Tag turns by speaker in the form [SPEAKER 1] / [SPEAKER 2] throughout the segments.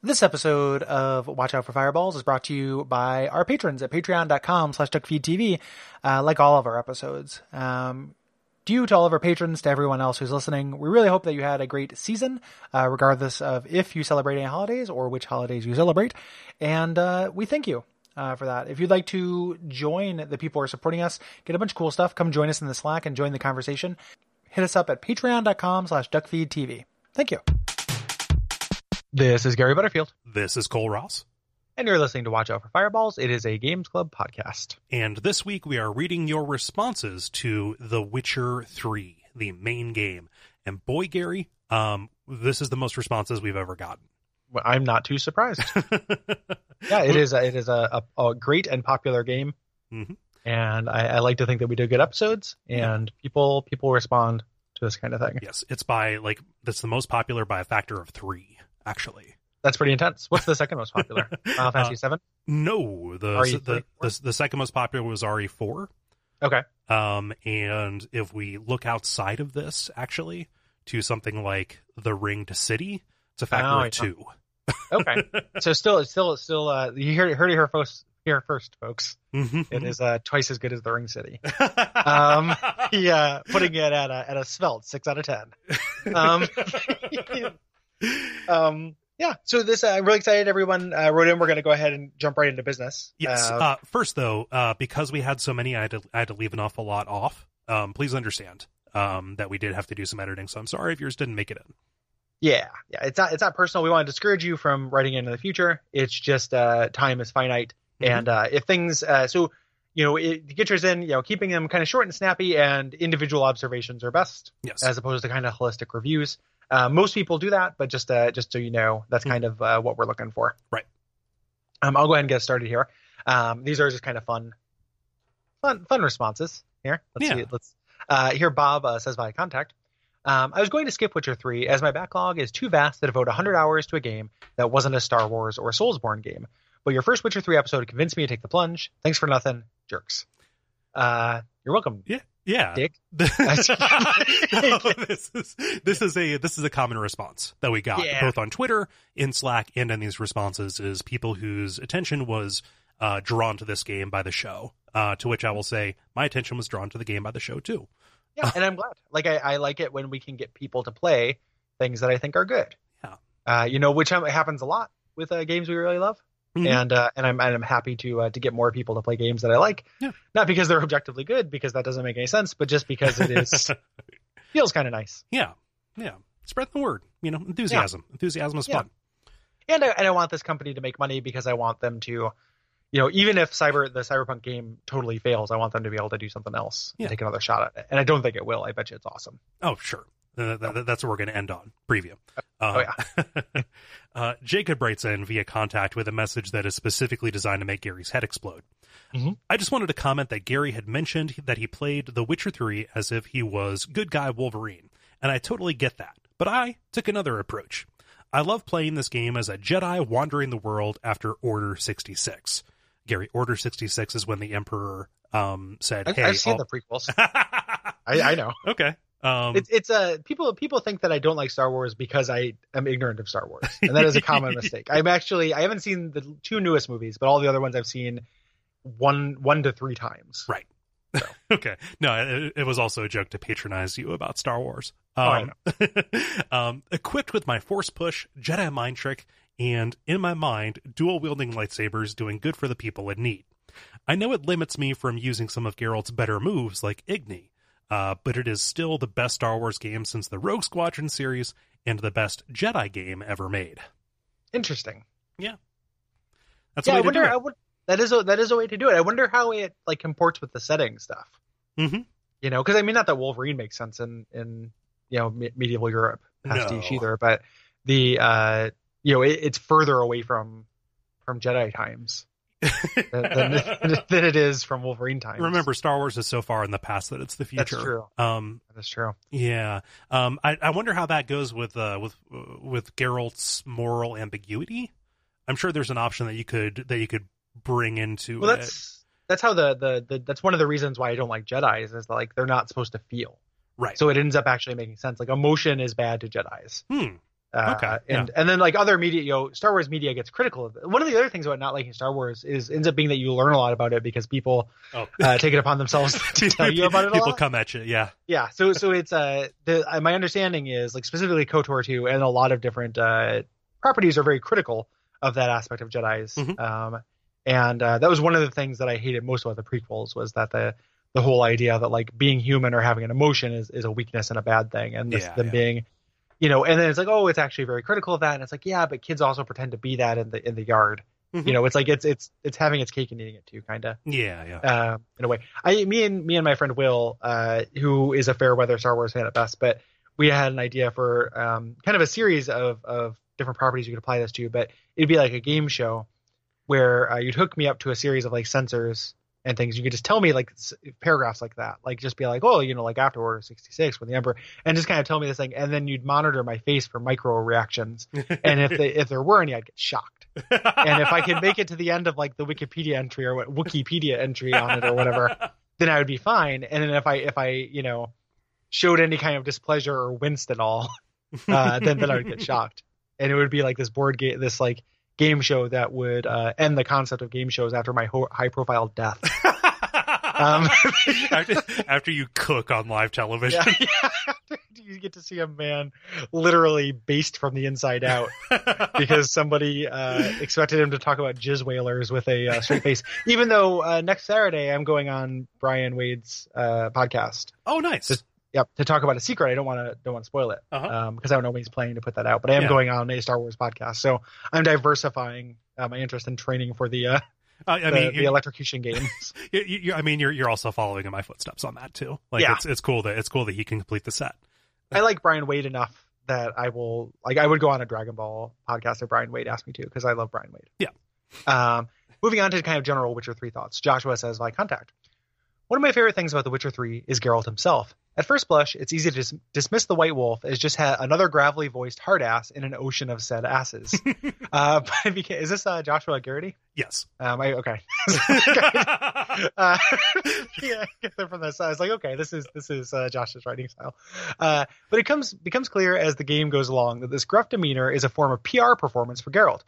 [SPEAKER 1] This episode of Watch Out for Fireballs is brought to you by our patrons at patreon.com slash duckfeedtv, uh, like all of our episodes. Um, due to all of our patrons, to everyone else who's listening, we really hope that you had a great season, uh, regardless of if you celebrate any holidays or which holidays you celebrate. And uh, we thank you uh, for that. If you'd like to join the people who are supporting us, get a bunch of cool stuff, come join us in the Slack and join the conversation, hit us up at patreon.com slash duckfeedtv. Thank you. This is Gary Butterfield.
[SPEAKER 2] This is Cole Ross.
[SPEAKER 1] And you're listening to Watch Out for Fireballs. It is a Games Club podcast.
[SPEAKER 2] And this week we are reading your responses to The Witcher 3, the main game. And boy, Gary, um, this is the most responses we've ever gotten.
[SPEAKER 1] Well, I'm not too surprised. yeah, it is. A, it is a, a, a great and popular game,
[SPEAKER 2] mm-hmm.
[SPEAKER 1] and I, I, like to think that we do good episodes, and yeah. people people respond to this kind of thing.
[SPEAKER 2] Yes, it's by like that's the most popular by a factor of three actually.
[SPEAKER 1] That's pretty intense. What's the second most popular? Final Fantasy uh, Seven?
[SPEAKER 2] No, the, the, the the second most popular was RE four.
[SPEAKER 1] Okay.
[SPEAKER 2] Um, and if we look outside of this, actually, to something like The Ringed City, it's a factor oh, of two.
[SPEAKER 1] okay. So still, it's still, it's still, uh, you heard, heard it here first, here first, folks.
[SPEAKER 2] Mm-hmm.
[SPEAKER 1] It is uh, twice as good as The Ringed City. um, yeah, putting it at a at a svelte six out of ten. Um, um, yeah, so this uh, I'm really excited. Everyone uh, wrote in. We're going to go ahead and jump right into business.
[SPEAKER 2] Yes. Uh, uh, first, though, uh, because we had so many, I had to I had to leave an awful lot off. Um, please understand um, that we did have to do some editing. So I'm sorry if yours didn't make it in.
[SPEAKER 1] Yeah, yeah. It's not it's not personal. We want to discourage you from writing in the future. It's just uh, time is finite, mm-hmm. and if things so you know, it, get yours in, you know, keeping them kind of short and snappy and individual observations are best.
[SPEAKER 2] Yes.
[SPEAKER 1] As opposed to kind of holistic reviews. Uh, most people do that, but just uh, just so you know, that's mm-hmm. kind of uh, what we're looking for.
[SPEAKER 2] Right.
[SPEAKER 1] Um, I'll go ahead and get started here. Um, these are just kind of fun, fun, fun responses here. Let's
[SPEAKER 2] yeah.
[SPEAKER 1] see. Let's. Uh, here, Bob uh, says by contact. Um, I was going to skip Witcher 3 as my backlog is too vast to devote 100 hours to a game that wasn't a Star Wars or Soulsborne game. But your first Witcher 3 episode convinced me to take the plunge. Thanks for nothing, jerks. Uh, you're welcome.
[SPEAKER 2] Yeah. Yeah.
[SPEAKER 1] Dick.
[SPEAKER 2] no, this is this is a this is a common response that we got
[SPEAKER 1] yeah.
[SPEAKER 2] both on Twitter, in Slack, and in these responses is people whose attention was uh, drawn to this game by the show. Uh, to which I will say, my attention was drawn to the game by the show too.
[SPEAKER 1] Yeah, and I'm glad. Like I, I like it when we can get people to play things that I think are good.
[SPEAKER 2] Yeah.
[SPEAKER 1] Uh, you know, which happens a lot with uh, games we really love. Mm-hmm. And uh, and I'm and I'm happy to uh, to get more people to play games that I like.
[SPEAKER 2] Yeah.
[SPEAKER 1] Not because they're objectively good, because that doesn't make any sense, but just because it is feels kind of nice.
[SPEAKER 2] Yeah, yeah. Spread the word. You know, enthusiasm. Yeah. Enthusiasm is
[SPEAKER 1] yeah.
[SPEAKER 2] fun.
[SPEAKER 1] And I, and I want this company to make money because I want them to, you know, even if cyber the cyberpunk game totally fails, I want them to be able to do something else
[SPEAKER 2] yeah.
[SPEAKER 1] and take another shot at it. And I don't think it will. I bet you it's awesome.
[SPEAKER 2] Oh sure. Uh, that's what we're going to end on. Preview.
[SPEAKER 1] Uh,
[SPEAKER 2] oh yeah. uh, Jacob writes in via contact with a message that is specifically designed to make Gary's head explode.
[SPEAKER 1] Mm-hmm.
[SPEAKER 2] I just wanted to comment that Gary had mentioned that he played The Witcher 3 as if he was good guy Wolverine, and I totally get that. But I took another approach. I love playing this game as a Jedi wandering the world after Order 66. Gary, Order 66 is when the Emperor um, said,
[SPEAKER 1] I,
[SPEAKER 2] "Hey,
[SPEAKER 1] I've seen
[SPEAKER 2] I'll...
[SPEAKER 1] the prequels. I, I know.
[SPEAKER 2] Okay, um,
[SPEAKER 1] it's it's a uh, people people think that I don't like Star Wars because I am ignorant of Star Wars, and that is a common mistake. I'm actually I haven't seen the two newest movies, but all the other ones I've seen one one to three times.
[SPEAKER 2] Right. So. okay. No, it, it, was also a joke to patronize you about Star Wars.
[SPEAKER 1] Um,
[SPEAKER 2] oh, um, equipped with my Force Push, Jedi Mind Trick, and in my mind, dual wielding lightsabers doing good for the people in need. I know it limits me from using some of Geralt's better moves like Igni, uh, but it is still the best Star Wars game since the Rogue Squadron series and the best Jedi game ever made.
[SPEAKER 1] Interesting.
[SPEAKER 2] Yeah. That's
[SPEAKER 1] yeah,
[SPEAKER 2] I
[SPEAKER 1] wonder. I would, that is a that is a way to do it. I wonder how it like comports with the setting stuff.
[SPEAKER 2] Mm-hmm.
[SPEAKER 1] You know, because I mean, not that Wolverine makes sense in in you know me- medieval Europe pastiche
[SPEAKER 2] no.
[SPEAKER 1] either, but the uh you know it, it's further away from from Jedi times than, than, it is from Wolverine times.
[SPEAKER 2] Remember, Star Wars is so far in the past that it's the future.
[SPEAKER 1] That's true.
[SPEAKER 2] Um,
[SPEAKER 1] That's true.
[SPEAKER 2] Yeah. Um, I, I wonder how that goes with uh, with with Geralt's moral ambiguity. I'm sure there's an option that you could that you could bring into.
[SPEAKER 1] Well, that's
[SPEAKER 2] it.
[SPEAKER 1] that's how the, the the that's one of the reasons why I don't like Jedi's is like they're not supposed to feel.
[SPEAKER 2] Right.
[SPEAKER 1] So it ends up actually making sense. Like emotion is bad to Jedi's.
[SPEAKER 2] Hmm.
[SPEAKER 1] Uh,
[SPEAKER 2] Okay,
[SPEAKER 1] and and then like other media, you know, Star Wars media gets critical of it. One of the other things about not liking Star Wars is ends up being that you learn a lot about it because people
[SPEAKER 2] Oh,
[SPEAKER 1] uh, take it upon themselves to tell you about it a
[SPEAKER 2] People
[SPEAKER 1] lot.
[SPEAKER 2] come at you. Yeah.
[SPEAKER 1] Yeah, so so it's uh the uh, my understanding is like specifically KOTOR 2 and a lot of different uh properties are very critical of that aspect of Jedi's.
[SPEAKER 2] Mhm.
[SPEAKER 1] Um and uh, that was one of the things that I hated most about the prequels was that the the whole idea that like being human or having an emotion is is a weakness and a bad thing and this
[SPEAKER 2] Yeah,
[SPEAKER 1] them
[SPEAKER 2] yeah.
[SPEAKER 1] being you know and then it's like oh it's actually very critical of that and it's like yeah but kids also pretend to be that in the in the yard.
[SPEAKER 2] Mhm.
[SPEAKER 1] You know, it's like it's it's it's having its cake and eating it too kind of
[SPEAKER 2] Yeah. Yeah.
[SPEAKER 1] uh, in a way. I, me and me and my friend Will, uh, who is a fair weather Star Wars fan at best, but we had an idea for um, kind of a series of of different properties you could apply this to. But it'd be like a game show where uh, you'd hook me up to a series of like sensors and things. You could just tell me like paragraphs like that, like just be like, oh, you know, like after Order sixty six when the Emperor, and just kind of tell me this thing, and then you'd monitor my face for micro reactions, and if they, if there were any, I'd get shocked and if I could make it to the end of like the Wikipedia entry or what Wikipedia entry on it or whatever, then I would be fine. And then if I if I you know showed any kind of displeasure or winced at all, uh, then then I would get shocked. And it would be like this board game, this like game show that would uh, end the concept of game shows after my ho- high profile death. Um,
[SPEAKER 2] after, after you cook on live television.
[SPEAKER 1] yeah, yeah. you get to see a man literally based from the inside out. because somebody uh, expected him to talk about jizz wailers with a uh, straight face. Even though uh, next Saturday I'm going on Brian Wade's uh, podcast.
[SPEAKER 2] oh, nice.
[SPEAKER 1] Just- Yep, to talk about a secret. I don't want to don't want to spoil it because
[SPEAKER 2] Uh-huh.
[SPEAKER 1] um, I don't know when he's planning to put that out. But I am
[SPEAKER 2] Yeah.
[SPEAKER 1] going on a Star Wars podcast, so I'm diversifying uh, my interest in training for the uh,
[SPEAKER 2] Uh, I
[SPEAKER 1] the,
[SPEAKER 2] mean,
[SPEAKER 1] the electrocution games.
[SPEAKER 2] you, you, I mean, you're you're also following in my footsteps on that too. Like,
[SPEAKER 1] Yeah.
[SPEAKER 2] it's it's cool that it's cool that he can complete the set.
[SPEAKER 1] I like Brian Wade enough that I will like I would go on a Dragon Ball podcast if Brian Wade asked me to because I love Brian Wade.
[SPEAKER 2] Yeah.
[SPEAKER 1] Um, moving on to kind of general Witcher three thoughts. Joshua says by contact. One of my favorite things about The Witcher 3 is Geralt himself. At first blush, it's easy to dis- dismiss the White Wolf as just ha- another gravelly voiced hard ass in an ocean of said asses. uh, but is this uh, Joshua Garrity?
[SPEAKER 2] Yes.
[SPEAKER 1] Um, I, okay. uh, yeah, I get that from this. I was like, okay, this is this is uh, Josh's writing style. Uh, but it comes becomes clear as the game goes along that this gruff demeanor is a form of PR performance for Geralt.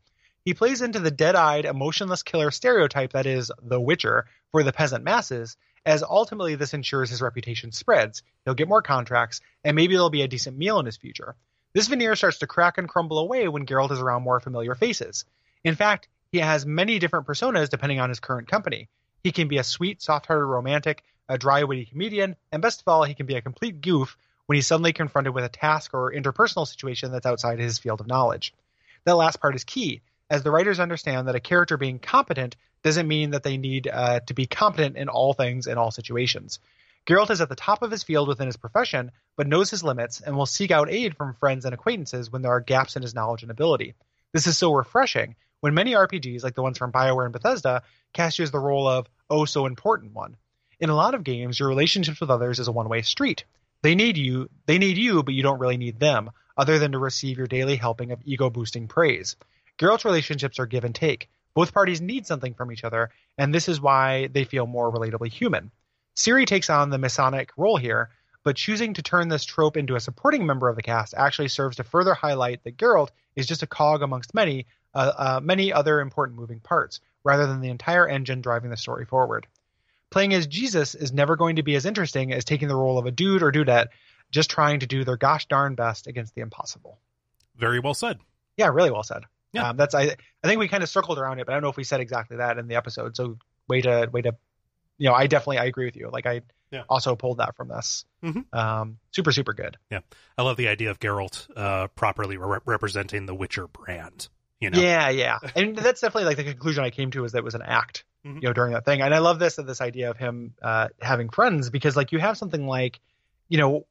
[SPEAKER 1] He plays into the dead-eyed, emotionless killer stereotype that is the Witcher for the peasant masses, as ultimately this ensures his reputation spreads. He'll get more contracts, and maybe there'll be a decent meal in his future. This veneer starts to crack and crumble away when Geralt is around more familiar faces. In fact, he has many different personas depending on his current company. He can be a sweet, soft-hearted romantic, a dry, witty comedian, and best of all, he can be a complete goof when he's suddenly confronted with a task or interpersonal situation that's outside his field of knowledge. That last part is key, as the writers understand that a character being competent doesn't mean that they need uh, to be competent in all things in all situations. Geralt is at the top of his field within his profession, but knows his limits and will seek out aid from friends and acquaintances when there are gaps in his knowledge and ability. This is so refreshing when many RPGs, like the ones from BioWare and Bethesda, cast you as the role of oh so important one. In a lot of games, your relationships with others is a one-way street. They need you, they need you, but you don't really need them, other than to receive your daily helping of ego-boosting praise. Geralt's relationships are give and take. Both parties need something from each other, and this is why they feel more relatably human. Ciri takes on the messianic role here, but choosing to turn this trope into a supporting member of the cast actually serves to further highlight that Geralt is just a cog amongst many, uh, uh, many other important moving parts, rather than the entire engine driving the story forward. Playing as Jesus is never going to be as interesting as taking the role of a dude or dudette just trying to do their gosh darn best against the impossible.
[SPEAKER 2] Very well said.
[SPEAKER 1] Yeah, really well said.
[SPEAKER 2] Yeah.
[SPEAKER 1] Um, that's I I think we kind of circled around it, but I don't know if we said exactly that in the episode. So way to way to you know, I definitely I agree with you. Like I
[SPEAKER 2] Yeah.
[SPEAKER 1] also pulled that from this.
[SPEAKER 2] Mhm.
[SPEAKER 1] Um, super super good.
[SPEAKER 2] Yeah, I love the idea of Geralt uh, properly re- representing the Witcher brand. You know,
[SPEAKER 1] Yeah, yeah, and that's definitely like the conclusion I came to is that it was an act,
[SPEAKER 2] Mhm.
[SPEAKER 1] you know, during that thing. And I love this this idea of him uh, having friends because like you have something like, you know,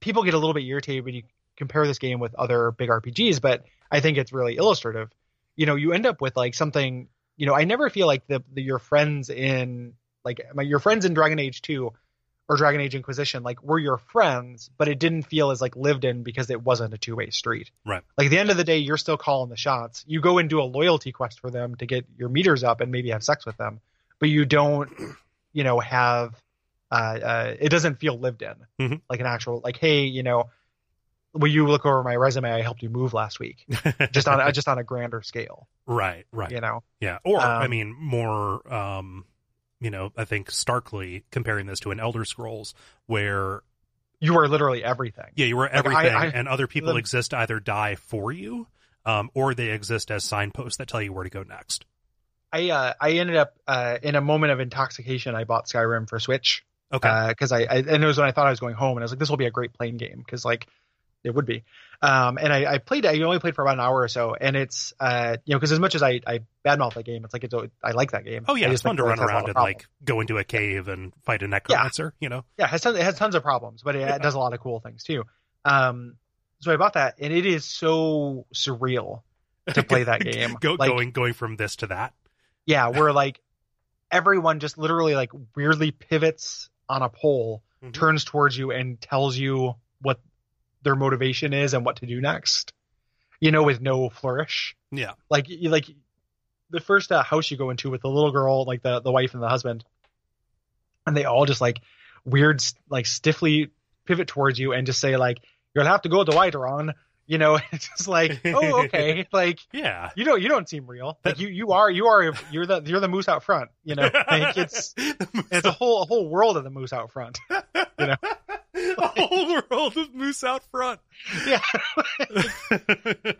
[SPEAKER 1] people get a little bit irritated when you compare this game with other big RPGs, but I think it's really illustrative. You know, you end up with like something. You know, I never feel like the, the your friends in like my, your friends in Dragon Age two or Dragon Age Inquisition like were your friends, but it didn't feel as like lived in because it wasn't a two way street.
[SPEAKER 2] Right.
[SPEAKER 1] Like at the end of the day, you're still calling the shots. You go and do a loyalty quest for them to get your meters up and maybe have sex with them, but you don't, you know, have. Uh, uh, it doesn't feel lived in
[SPEAKER 2] Mhm.
[SPEAKER 1] like an actual like hey you know Will you look over my resume? I helped you move last week, just on just on a grander scale.
[SPEAKER 2] right, right.
[SPEAKER 1] You know,
[SPEAKER 2] Yeah. Or, I
[SPEAKER 1] Um,
[SPEAKER 2] mean, more, um, you know, I think starkly comparing this to an Elder Scrolls where,
[SPEAKER 1] you are literally everything.
[SPEAKER 2] yeah, you were
[SPEAKER 1] Like, I-
[SPEAKER 2] everything
[SPEAKER 1] I-
[SPEAKER 2] and other people
[SPEAKER 1] the-
[SPEAKER 2] exist either die for you, um, or they exist as signposts that tell you where to go next.
[SPEAKER 1] I uh, I ended up uh, in a moment of intoxication. I bought Skyrim for Switch
[SPEAKER 2] Okay.
[SPEAKER 1] because I, I and it was when I thought I was going home, and I was like, this will be a great playing game because like it would be. Um, and I, I played. I only played for about an hour or so, and it's uh, you know, because as much as I I badmouth that game, it's like it's a- I like that game.
[SPEAKER 2] oh, yeah.
[SPEAKER 1] I
[SPEAKER 2] It's fun to run
[SPEAKER 1] has a lot
[SPEAKER 2] around and, like, go into a cave and fight a necromancer, you know?
[SPEAKER 1] yeah, it has tons, it has tons of problems, but it,
[SPEAKER 2] Yeah.
[SPEAKER 1] does a lot of cool things too. Um, so I bought that, and it is so surreal to play that game.
[SPEAKER 2] Go,
[SPEAKER 1] Like,
[SPEAKER 2] going, going from this to that.
[SPEAKER 1] yeah, where like everyone just literally like weirdly pivots on a pole,
[SPEAKER 2] Mhm.
[SPEAKER 1] turns towards you, and tells you what their motivation is and what to do next. You know, with no flourish.
[SPEAKER 2] Yeah.
[SPEAKER 1] Like like the first uh, house you go into with the little girl, like the the wife and the husband, and they all just like weird, like stiffly pivot towards you and just say like, "You're gonna have to go to White Whiterun." You know, it's just like, oh, okay, like
[SPEAKER 2] Yeah.
[SPEAKER 1] you don't you don't seem real. Like you you are you are you're the you're the moose out front. You know, like it's it's a whole a whole world of the moose out front.
[SPEAKER 2] A whole world of moose out front.
[SPEAKER 1] Yeah,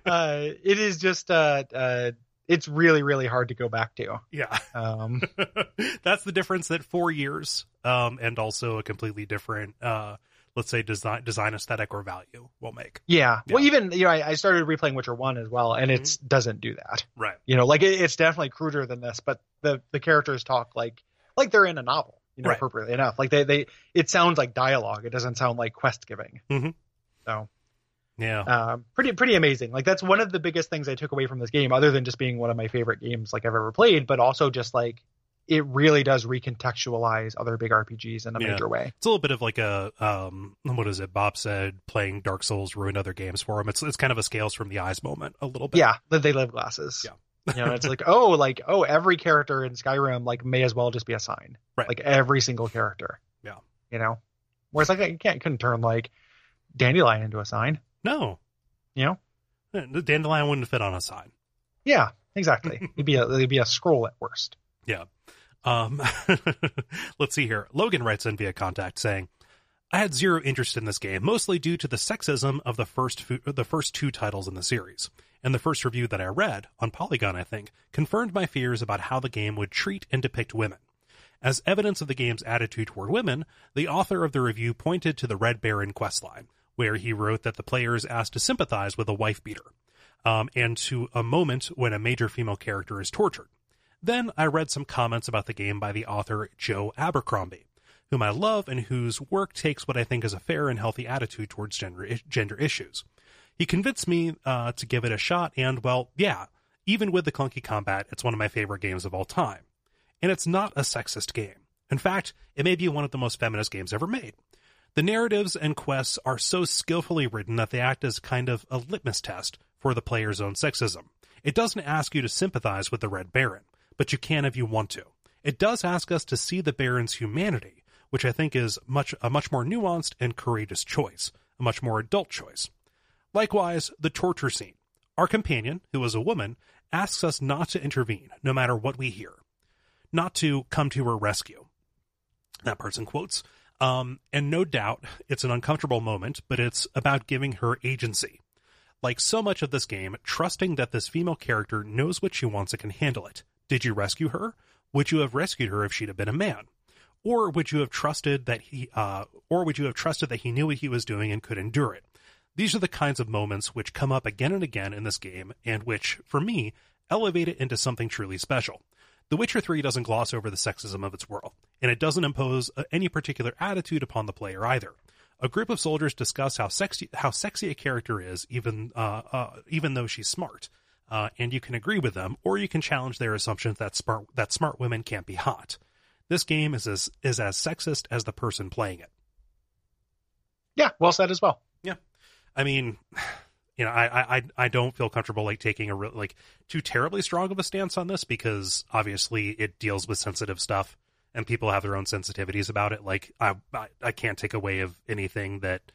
[SPEAKER 1] uh, it is just uh uh it's really really hard to go back to.
[SPEAKER 2] yeah.
[SPEAKER 1] Um,
[SPEAKER 2] That's the difference that four years, um, and also a completely different, uh, let's say design, design aesthetic or value will make.
[SPEAKER 1] yeah.
[SPEAKER 2] Yeah.
[SPEAKER 1] Well, even you know I, I started replaying Witcher One as well, and it doesn't do that.
[SPEAKER 2] Right.
[SPEAKER 1] You know, like it, it's definitely cruder than this, but the the characters talk like like they're in a novel. You know,
[SPEAKER 2] Right.
[SPEAKER 1] appropriately enough. Like they they it sounds like dialogue. It doesn't sound like quest giving.
[SPEAKER 2] Mhm.
[SPEAKER 1] So.
[SPEAKER 2] Yeah.
[SPEAKER 1] um, pretty pretty amazing. Like that's one of the biggest things I took away from this game, other than just being one of my favorite games like I've ever played, but also just like it really does recontextualize other big RPGs in a
[SPEAKER 2] Yeah.
[SPEAKER 1] major way.
[SPEAKER 2] It's a little bit of like a, um, what is it? Bob said playing Dark Souls ruined other games for him. It's, it's kind of a scales from the eyes moment a little bit.
[SPEAKER 1] Yeah, they live glasses.
[SPEAKER 2] Yeah.
[SPEAKER 1] You know, it's like oh, like oh, every character in Skyrim like may as well just be a sign.
[SPEAKER 2] Right.
[SPEAKER 1] Like every single character.
[SPEAKER 2] Yeah.
[SPEAKER 1] You know, whereas like you can't couldn't turn like Dandelion into a sign.
[SPEAKER 2] No.
[SPEAKER 1] You know.
[SPEAKER 2] The dandelion wouldn't fit on a sign.
[SPEAKER 1] Yeah, exactly. It'd be a it'd be a scroll at worst. Yeah.
[SPEAKER 2] Um, let's see here. Logan writes in via contact saying, "I had zero interest in this game, mostly due to the sexism of the first fu- the first two titles in the series. And the first review that I read on Polygon, I think, confirmed my fears about how the game would treat and depict women." As evidence of the game's attitude toward women, the author of the review pointed to the Red Baron questline, where he wrote that the player is asked to sympathize with a wife beater, um, and to a moment when a major female character is tortured. Then I read some comments about the game by the author Joe Abercrombie, whom I love and whose work takes what I think is a fair and healthy attitude towards gender, gender issues. He convinced me uh, to give it a shot, and well, yeah, even with the clunky combat, it's one of my favorite games of all time. And it's not a sexist game. In fact, it may be one of the most feminist games ever made. The narratives and quests are so skillfully written that they act as kind of a litmus test for the player's own sexism. It doesn't ask you to sympathize with the Red Baron, but you can if you want to. It does ask us to see the Baron's humanity, which I think is much a much more nuanced and courageous choice, a much more adult choice. Likewise, the torture scene. Our companion, who is a woman, asks us not to intervene, no matter what we hear, not to come to her rescue. That person quotes, um, and no doubt it's an uncomfortable moment, but it's about giving her agency. Like so much of this game, trusting that this female character knows what she wants and can handle it. Did you rescue her? Would you have rescued her if she'd have been a man? Or would you have trusted that he, uh, or would you have trusted that he knew what he was doing and could endure it? These are the kinds of moments which come up again and again in this game, and which, for me, elevate it into something truly special. The Witcher 3 doesn't gloss over the sexism of its world, and it doesn't impose uh, any particular attitude upon the player either. A group of soldiers discuss how sexy how sexy a character is, even uh, uh, even though she's smart, uh, and you can agree with them, or you can challenge their assumptions that smart that smart women can't be hot. This game is as is as sexist as the person playing it.
[SPEAKER 1] Yeah, well said as well.
[SPEAKER 2] Yeah, I mean, you know, I, I, I don't feel comfortable like taking a real, like too terribly strong of a stance on this because obviously it deals with sensitive stuff and people have their own sensitivities about it. Like I, I, I can't take away of anything that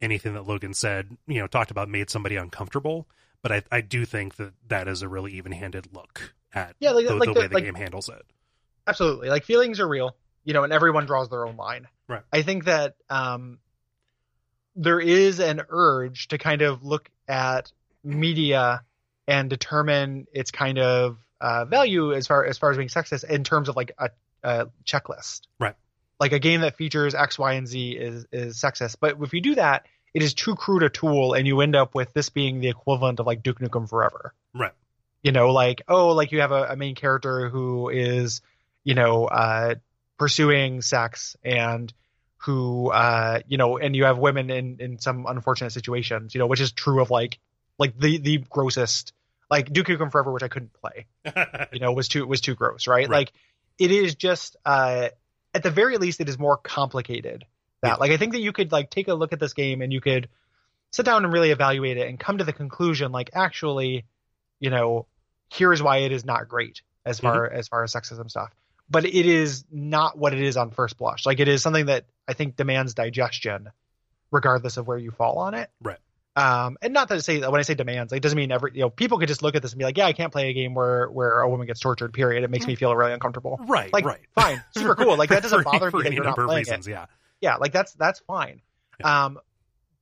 [SPEAKER 2] anything that Logan said, you know, talked about made somebody uncomfortable. But I, I do think that that is a really even-handed look at
[SPEAKER 1] Yeah, like-
[SPEAKER 2] the,
[SPEAKER 1] like
[SPEAKER 2] the
[SPEAKER 1] the-
[SPEAKER 2] way the
[SPEAKER 1] like-
[SPEAKER 2] game handles it.
[SPEAKER 1] Absolutely like feelings are real you know and everyone draws their own line
[SPEAKER 2] Right.
[SPEAKER 1] i think that um there is an urge to kind of look at media and determine its kind of uh, value as far as far as being sexist in terms of like a, a checklist
[SPEAKER 2] Right.
[SPEAKER 1] like a game that features x y and z is is sexist but if you do that it is too crude a tool and you end up with this being the equivalent of like duke nukem forever
[SPEAKER 2] Right.
[SPEAKER 1] you know like oh like you have a, a main character who is you know uh pursuing sex and who uh you know and you have women in in some unfortunate situations you know which is true of like like the the grossest like Duke Nukem Forever which I couldn't play. You know was too was too gross right,
[SPEAKER 2] Right.
[SPEAKER 1] like it is just uh at the very least it is more complicated that
[SPEAKER 2] Yeah.
[SPEAKER 1] like I think that you could like take a look at this game and you could sit down and really evaluate it and come to the conclusion like actually you know here's why it is not great as far as far as sexism stuff but it is not what it is on first blush. Like it is something that i think demands digestion regardless of where you fall on it.
[SPEAKER 2] Right.
[SPEAKER 1] um and not to say that when i say demands like, it doesn't mean every you know people could just look at this and be like yeah i can't play a game where where a woman gets tortured period. It makes me feel really uncomfortable.
[SPEAKER 2] Right,
[SPEAKER 1] like
[SPEAKER 2] right.
[SPEAKER 1] fine super cool. Like that doesn't bother
[SPEAKER 2] for
[SPEAKER 1] me that
[SPEAKER 2] any
[SPEAKER 1] you're not
[SPEAKER 2] number of
[SPEAKER 1] playing it.
[SPEAKER 2] reasons, yeah.
[SPEAKER 1] yeah like that's that's fine. Um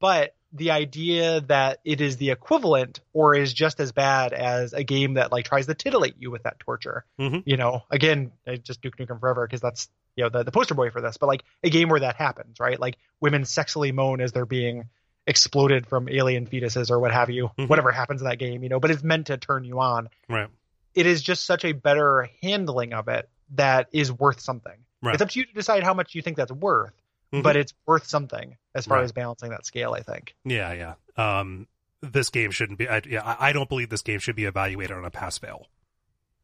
[SPEAKER 1] but the idea that it is the equivalent or is just as bad as a game that like tries to titillate you with that torture
[SPEAKER 2] Mhm.
[SPEAKER 1] you know again I just duke nukem forever because that's you know the, the poster boy for this but like a game where that happens right like women sexily moan as they're being exploded from alien fetuses or what have you
[SPEAKER 2] Mhm.
[SPEAKER 1] whatever happens in that game you know but it's meant to turn you on
[SPEAKER 2] Right.
[SPEAKER 1] it is just such a better handling of it that is worth something
[SPEAKER 2] Right.
[SPEAKER 1] it's up to you to decide how much you think that's worth
[SPEAKER 2] Mhm.
[SPEAKER 1] but it's worth something as far
[SPEAKER 2] Right.
[SPEAKER 1] as balancing that scale i think
[SPEAKER 2] Yeah, yeah. Um, this game shouldn't be. I, yeah, I don't believe this game should be evaluated on a pass fail.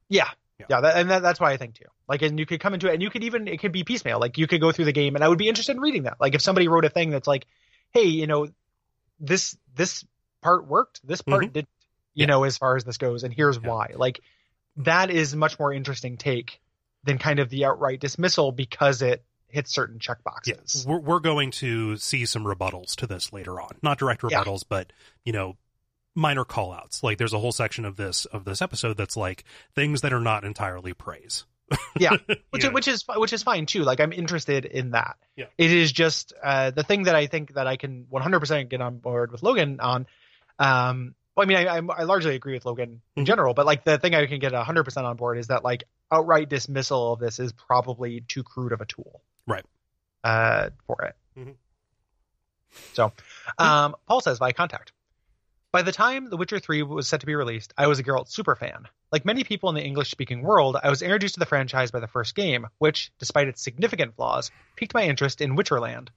[SPEAKER 1] yeah
[SPEAKER 2] Yeah.
[SPEAKER 1] yeah, that, and that, that's why i think too like and you could come into it and you could even it could be piecemeal like you could go through the game and i would be interested in reading that like if somebody wrote a thing that's like hey you know this this part worked this part
[SPEAKER 2] Mhm.
[SPEAKER 1] didn't you
[SPEAKER 2] Yeah.
[SPEAKER 1] know as far as this goes and here's
[SPEAKER 2] Yeah.
[SPEAKER 1] why like that is much more interesting take than kind of the outright dismissal because it hits certain check boxes
[SPEAKER 2] We're we're going to see some rebuttals to this later on. Not direct
[SPEAKER 1] Yeah.
[SPEAKER 2] rebuttals, but you know, minor call outs. Like there's a whole section of this of this episode that's like things that are not entirely praise.
[SPEAKER 1] Yeah. which,
[SPEAKER 2] Yeah.
[SPEAKER 1] which is which is fine too. Like I'm interested in that.
[SPEAKER 2] Yeah.
[SPEAKER 1] It is just uh, the thing that I think that I can 100% get on board with Logan on. Um, well, I mean, I, I, I largely agree with Logan in
[SPEAKER 2] Mhm.
[SPEAKER 1] general, but like the thing I can get 100% on board is that like outright dismissal of this is probably too crude of a tool.
[SPEAKER 2] Right.
[SPEAKER 1] Uh, for it.
[SPEAKER 2] Mhm.
[SPEAKER 1] So, um, Paul says by contact. By the time The Witcher 3 was set to be released, I was a Geralt superfan. Like many people in the English speaking world, I was introduced to the franchise by the first game, which, despite its significant flaws, piqued my interest in Witcherland.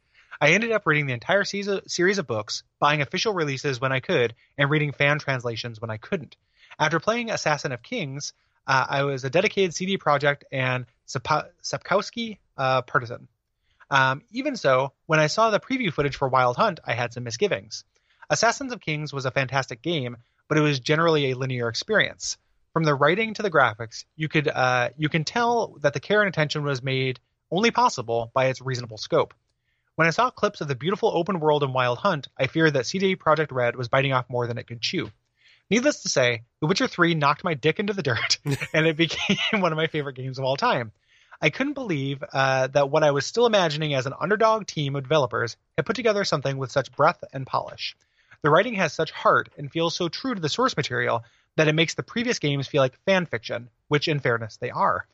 [SPEAKER 1] I ended up reading the entire series of books, buying official releases when I could, and reading fan translations when I couldn't. After playing Assassin of Kings, uh, I was a dedicated CD Projekt and Sapkowski uh, partisan. Um, even so, when I saw the preview footage for Wild Hunt, I had some misgivings. Assassins of Kings was a fantastic game, but it was generally a linear experience. From the writing to the graphics, you could uh, you can tell that the care and attention was made only possible by its reasonable scope. When I saw clips of the beautiful open world in Wild Hunt, I feared that CD Projekt Red was biting off more than it could chew. Needless to say, The Witcher 3 knocked my dick into the dirt, and it became one of my favorite games of all time. I couldn't believe uh, that what I was still imagining as an underdog team of developers had put together something with such breadth and polish. The writing has such heart and feels so true to the source material that it makes the previous games feel like fan fiction, which, in fairness, they are.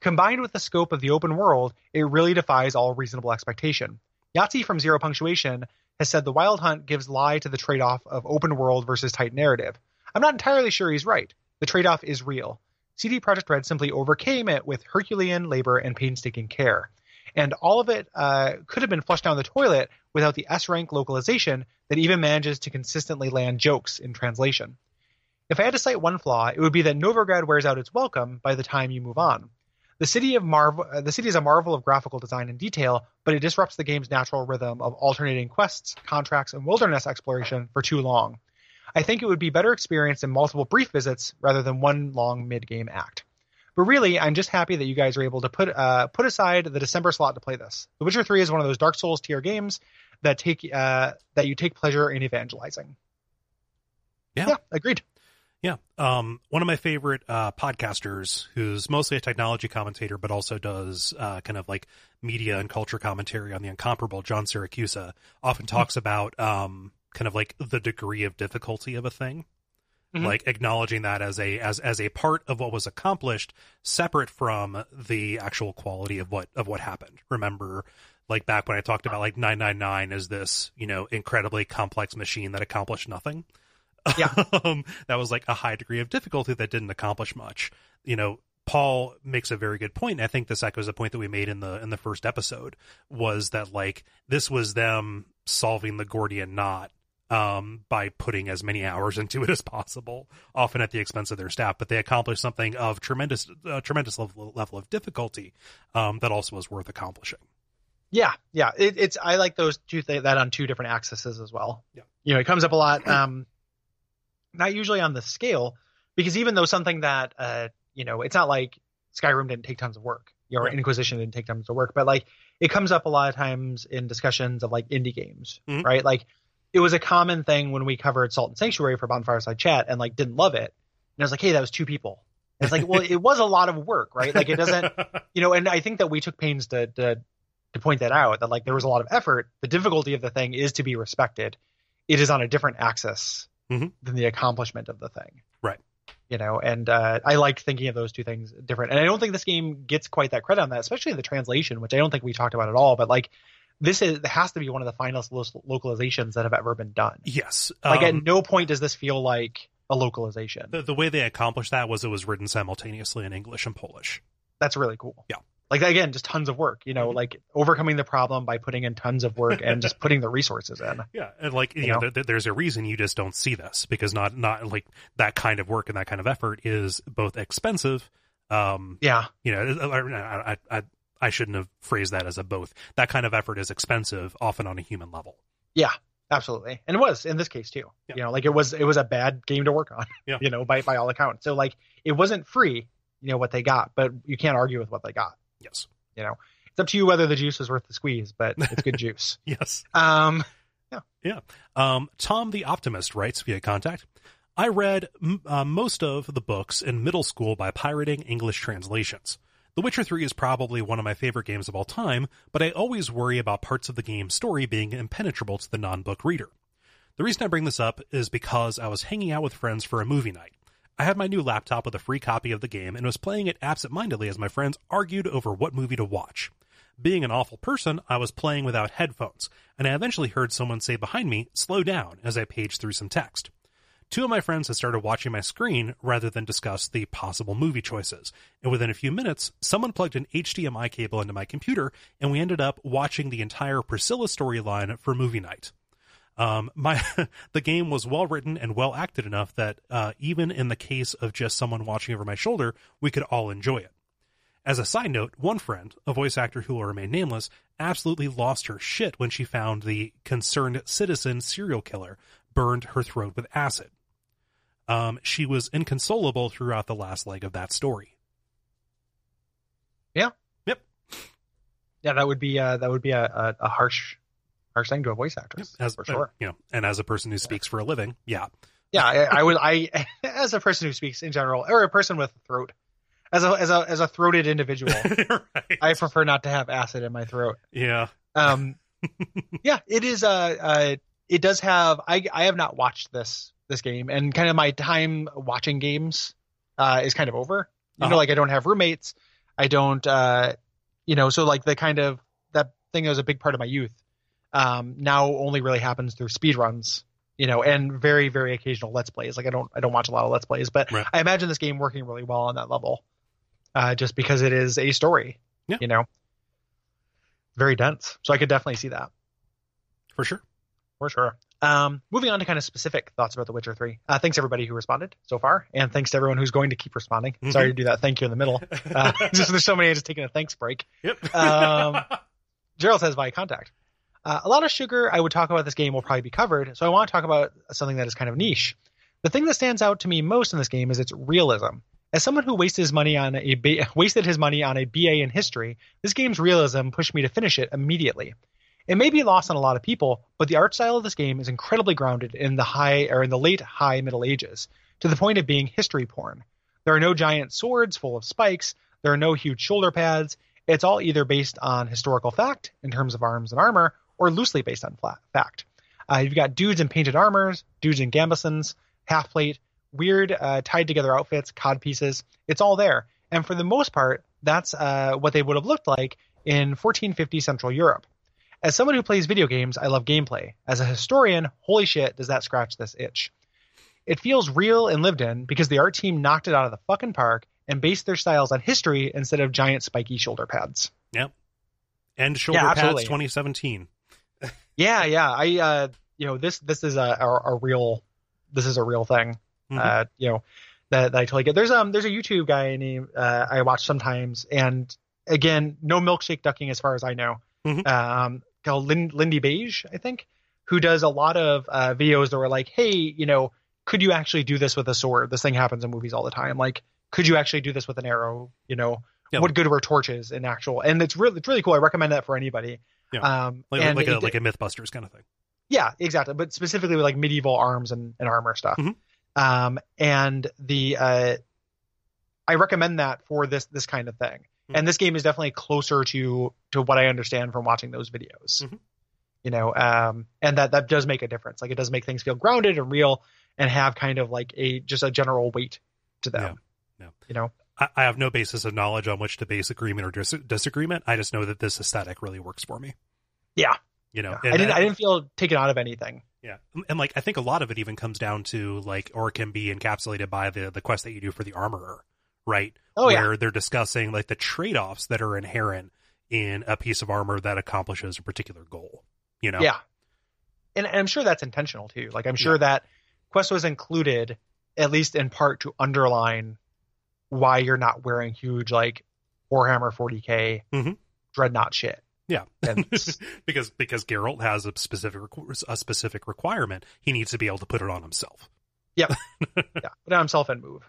[SPEAKER 1] Combined with the scope of the open world, it really defies all reasonable expectation. Yahtzee from Zero Punctuation has said the Wild Hunt gives lie to the trade off of open world versus tight narrative. I'm not entirely sure he's right. The trade off is real. CD Projekt Red simply overcame it with Herculean labor and painstaking care. And all of it uh, could have been flushed down the toilet without the S rank localization that even manages to consistently land jokes in translation. If I had to cite one flaw, it would be that Novigrad wears out its welcome by the time you move on. The city of uh, the city is a marvel of graphical design and detail, but it disrupts the game's natural rhythm of alternating quests, contracts, and wilderness exploration for too long. I think it would be better experienced in multiple brief visits rather than one long mid-game act. But really, I'm just happy that you guys are able to put uh, put aside the December slot to play this. The Witcher 3 is one of those Dark Souls tier games that take uh, that you take pleasure in evangelizing.
[SPEAKER 2] Yeah.
[SPEAKER 1] yeah agreed.
[SPEAKER 2] Yeah. Um, one of my favorite uh, podcasters, who's mostly a technology commentator, but also does uh, kind of like media and culture commentary on the incomparable John Siracusa, often talks mm-hmm. about um, kind of like the degree of difficulty of a thing. Mm-hmm. Like acknowledging that as a as as a part of what was accomplished, separate from the actual quality of what of what happened. Remember, like back when I talked about like 999 as this, you know, incredibly complex machine that accomplished nothing.
[SPEAKER 1] Yeah.
[SPEAKER 2] um, that was like a high degree of difficulty that didn't accomplish much. You know, Paul makes a very good point. And I think this echoes a point that we made in the in the first episode was that like this was them solving the Gordian knot um, by putting as many hours into it as possible, often at the expense of their staff. But they accomplished something of tremendous, uh, tremendous level, level of difficulty um, that also was worth accomplishing.
[SPEAKER 1] Yeah, yeah, it, it's I like those two th- that on two different axes as well.
[SPEAKER 2] Yeah,
[SPEAKER 1] you know, it comes up a lot. Um, not usually on the scale, because even though something that uh, you know, it's not like Skyrim didn't take tons of work, you know, right. or Inquisition didn't take tons of work, but like it comes up a lot of times in discussions of like indie games, mm-hmm. right? Like it was a common thing when we covered Salt and Sanctuary for Bonfireside Chat and like didn't love it. And I was like, hey, that was two people. And it's like, well, it was a lot of work, right? Like it doesn't, you know, and I think that we took pains to, to to point that out that like there was a lot of effort. The difficulty of the thing is to be respected. It is on a different axis mm-hmm. than the accomplishment of the thing.
[SPEAKER 2] Right.
[SPEAKER 1] You know, and uh, I like thinking of those two things different. And I don't think this game gets quite that credit on that, especially the translation, which I don't think we talked about at all. But like, this is has to be one of the finest localizations that have ever been done.
[SPEAKER 2] Yes.
[SPEAKER 1] Like um, at no point does this feel like a localization.
[SPEAKER 2] The, the way they accomplished that was it was written simultaneously in English and Polish.
[SPEAKER 1] That's really cool.
[SPEAKER 2] Yeah
[SPEAKER 1] like again just tons of work you know mm-hmm. like overcoming the problem by putting in tons of work and just putting the resources in
[SPEAKER 2] yeah and like you, you know, know? Th- there's a reason you just don't see this because not not like that kind of work and that kind of effort is both expensive um
[SPEAKER 1] yeah
[SPEAKER 2] you know I, I i shouldn't have phrased that as a both that kind of effort is expensive often on a human level
[SPEAKER 1] yeah absolutely and it was in this case too yeah. you know like it was it was a bad game to work on
[SPEAKER 2] yeah.
[SPEAKER 1] you know by by all accounts so like it wasn't free you know what they got but you can't argue with what they got
[SPEAKER 2] Yes.
[SPEAKER 1] You know, it's up to you whether the juice is worth the squeeze, but it's good juice.
[SPEAKER 2] yes.
[SPEAKER 1] Um, yeah.
[SPEAKER 2] Yeah. Um, Tom the Optimist writes via contact. I read uh, most of the books in middle school by pirating English translations. The Witcher 3 is probably one of my favorite games of all time, but I always worry about parts of the game's story being impenetrable to the non book reader. The reason I bring this up is because I was hanging out with friends for a movie night. I had my new laptop with a free copy of the game and was playing it absent-mindedly as my friends argued over what movie to watch. Being an awful person, I was playing without headphones, and I eventually heard someone say behind me, slow down, as I paged through some text. Two of my friends had started watching my screen rather than discuss the possible movie choices, and within a few minutes, someone plugged an HDMI cable into my computer, and we ended up watching the entire Priscilla storyline for movie night. Um, my the game was well written and well acted enough that uh, even in the case of just someone watching over my shoulder, we could all enjoy it. As a side note, one friend, a voice actor who will remain nameless, absolutely lost her shit when she found the concerned citizen serial killer burned her throat with acid. Um, she was inconsolable throughout the last leg of that story.
[SPEAKER 1] Yeah.
[SPEAKER 2] Yep.
[SPEAKER 1] Yeah, that would be uh, that would be a, a, a harsh harsh thing to a voice actress as, for sure. Uh,
[SPEAKER 2] you know, and as a person who speaks yeah. for a living, yeah,
[SPEAKER 1] yeah, I, I would, I as a person who speaks in general, or a person with a throat, as a as a as a throated individual, right. I prefer not to have acid in my throat.
[SPEAKER 2] Yeah.
[SPEAKER 1] Um. yeah, it is. Uh, uh, it does have. I I have not watched this this game, and kind of my time watching games uh, is kind of over. You uh-huh. know, like I don't have roommates. I don't. Uh, you know, so like the kind of that thing that was a big part of my youth um, now only really happens through speed runs you know and very very occasional let's plays like i don't i don't watch a lot of let's plays but right. i imagine this game working really well on that level uh, just because it is a story
[SPEAKER 2] yeah.
[SPEAKER 1] you know very dense so i could definitely see that
[SPEAKER 2] for sure
[SPEAKER 1] for sure um, moving on to kind of specific thoughts about The Witcher 3. Uh, thanks everybody who responded so far, and thanks to everyone who's going to keep responding. Mm-hmm. Sorry to do that. Thank you in the middle. Uh, just there's so many. I just taking a thanks break.
[SPEAKER 2] Yep.
[SPEAKER 1] um, Gerald says via contact. Uh, a lot of sugar I would talk about this game will probably be covered, so I want to talk about something that is kind of niche. The thing that stands out to me most in this game is its realism. As someone who wasted his money on a ba- wasted his money on a BA in history, this game's realism pushed me to finish it immediately. It may be lost on a lot of people, but the art style of this game is incredibly grounded in the high or in the late high Middle Ages, to the point of being history porn. There are no giant swords full of spikes, there are no huge shoulder pads. It's all either based on historical fact in terms of arms and armor, or loosely based on flat fact. Uh, you've got dudes in painted armors, dudes in gambesons, half plate, weird uh, tied together outfits, cod pieces. It's all there. And for the most part, that's uh, what they would have looked like in 1450 Central Europe. As someone who plays video games, I love gameplay. As a historian, holy shit, does that scratch this itch. It feels real and lived in because the art team knocked it out of the fucking park and based their styles on history instead of giant spiky shoulder pads.
[SPEAKER 2] Yep. And shoulder
[SPEAKER 1] Yeah,
[SPEAKER 2] pads
[SPEAKER 1] absolutely.
[SPEAKER 2] 2017.
[SPEAKER 1] Yeah, yeah. I, uh, you know, this this is a, a, a real this is a real thing.
[SPEAKER 2] Mhm.
[SPEAKER 1] Uh, you know, that, that I totally get. There's um there's a YouTube guy named uh, I watch sometimes, and again, no milkshake ducking as far as I know.
[SPEAKER 2] Mhm.
[SPEAKER 1] Um, called Lin- Lindybeige, I think, who does a lot of uh, videos that were like, hey, you know, could you actually do this with a sword? This thing happens in movies all the time. Like, could you actually do this with an arrow? You know,
[SPEAKER 2] Yeah.
[SPEAKER 1] what good were torches in actual? And it's really it's really cool. I recommend that for anybody.
[SPEAKER 2] Yeah.
[SPEAKER 1] Um,
[SPEAKER 2] Like,
[SPEAKER 1] and
[SPEAKER 2] like, a,
[SPEAKER 1] it-
[SPEAKER 2] like a Mythbusters kind of thing.
[SPEAKER 1] yeah, exactly. But specifically with like medieval arms and, and armor stuff.
[SPEAKER 2] Mhm.
[SPEAKER 1] Um, and the uh, I recommend that for this this kind of thing. And this game is definitely closer to to what I understand from watching those videos.
[SPEAKER 2] Mhm.
[SPEAKER 1] You know, um, and that that does make a difference. Like it does make things feel grounded and real, and have kind of like a just a general weight to them.
[SPEAKER 2] Yeah.
[SPEAKER 1] You know,
[SPEAKER 2] I, I have no basis of knowledge on which to base agreement or dis- disagreement. I just know that this aesthetic really works for me.
[SPEAKER 1] Yeah.
[SPEAKER 2] You know,
[SPEAKER 1] Yeah. I didn't
[SPEAKER 2] that-
[SPEAKER 1] I didn't feel taken out of anything.
[SPEAKER 2] Yeah, and like I think a lot of it even comes down to like, or can be encapsulated by the the quest that you do for the armorer, right?
[SPEAKER 1] Oh yeah,
[SPEAKER 2] Where they're discussing like the trade offs that are inherent in a piece of armor that accomplishes a particular goal. You know,
[SPEAKER 1] Yeah. And, and I'm sure that's intentional too. Like I'm sure that Quest was included at least in part to underline why you're not wearing huge like Warhammer 40k
[SPEAKER 2] Mhm.
[SPEAKER 1] dreadnought shit.
[SPEAKER 2] yeah, because because Geralt has a specific a specific requirement. He needs to be able to put it on himself.
[SPEAKER 1] yeah, Yeah. put on himself and move.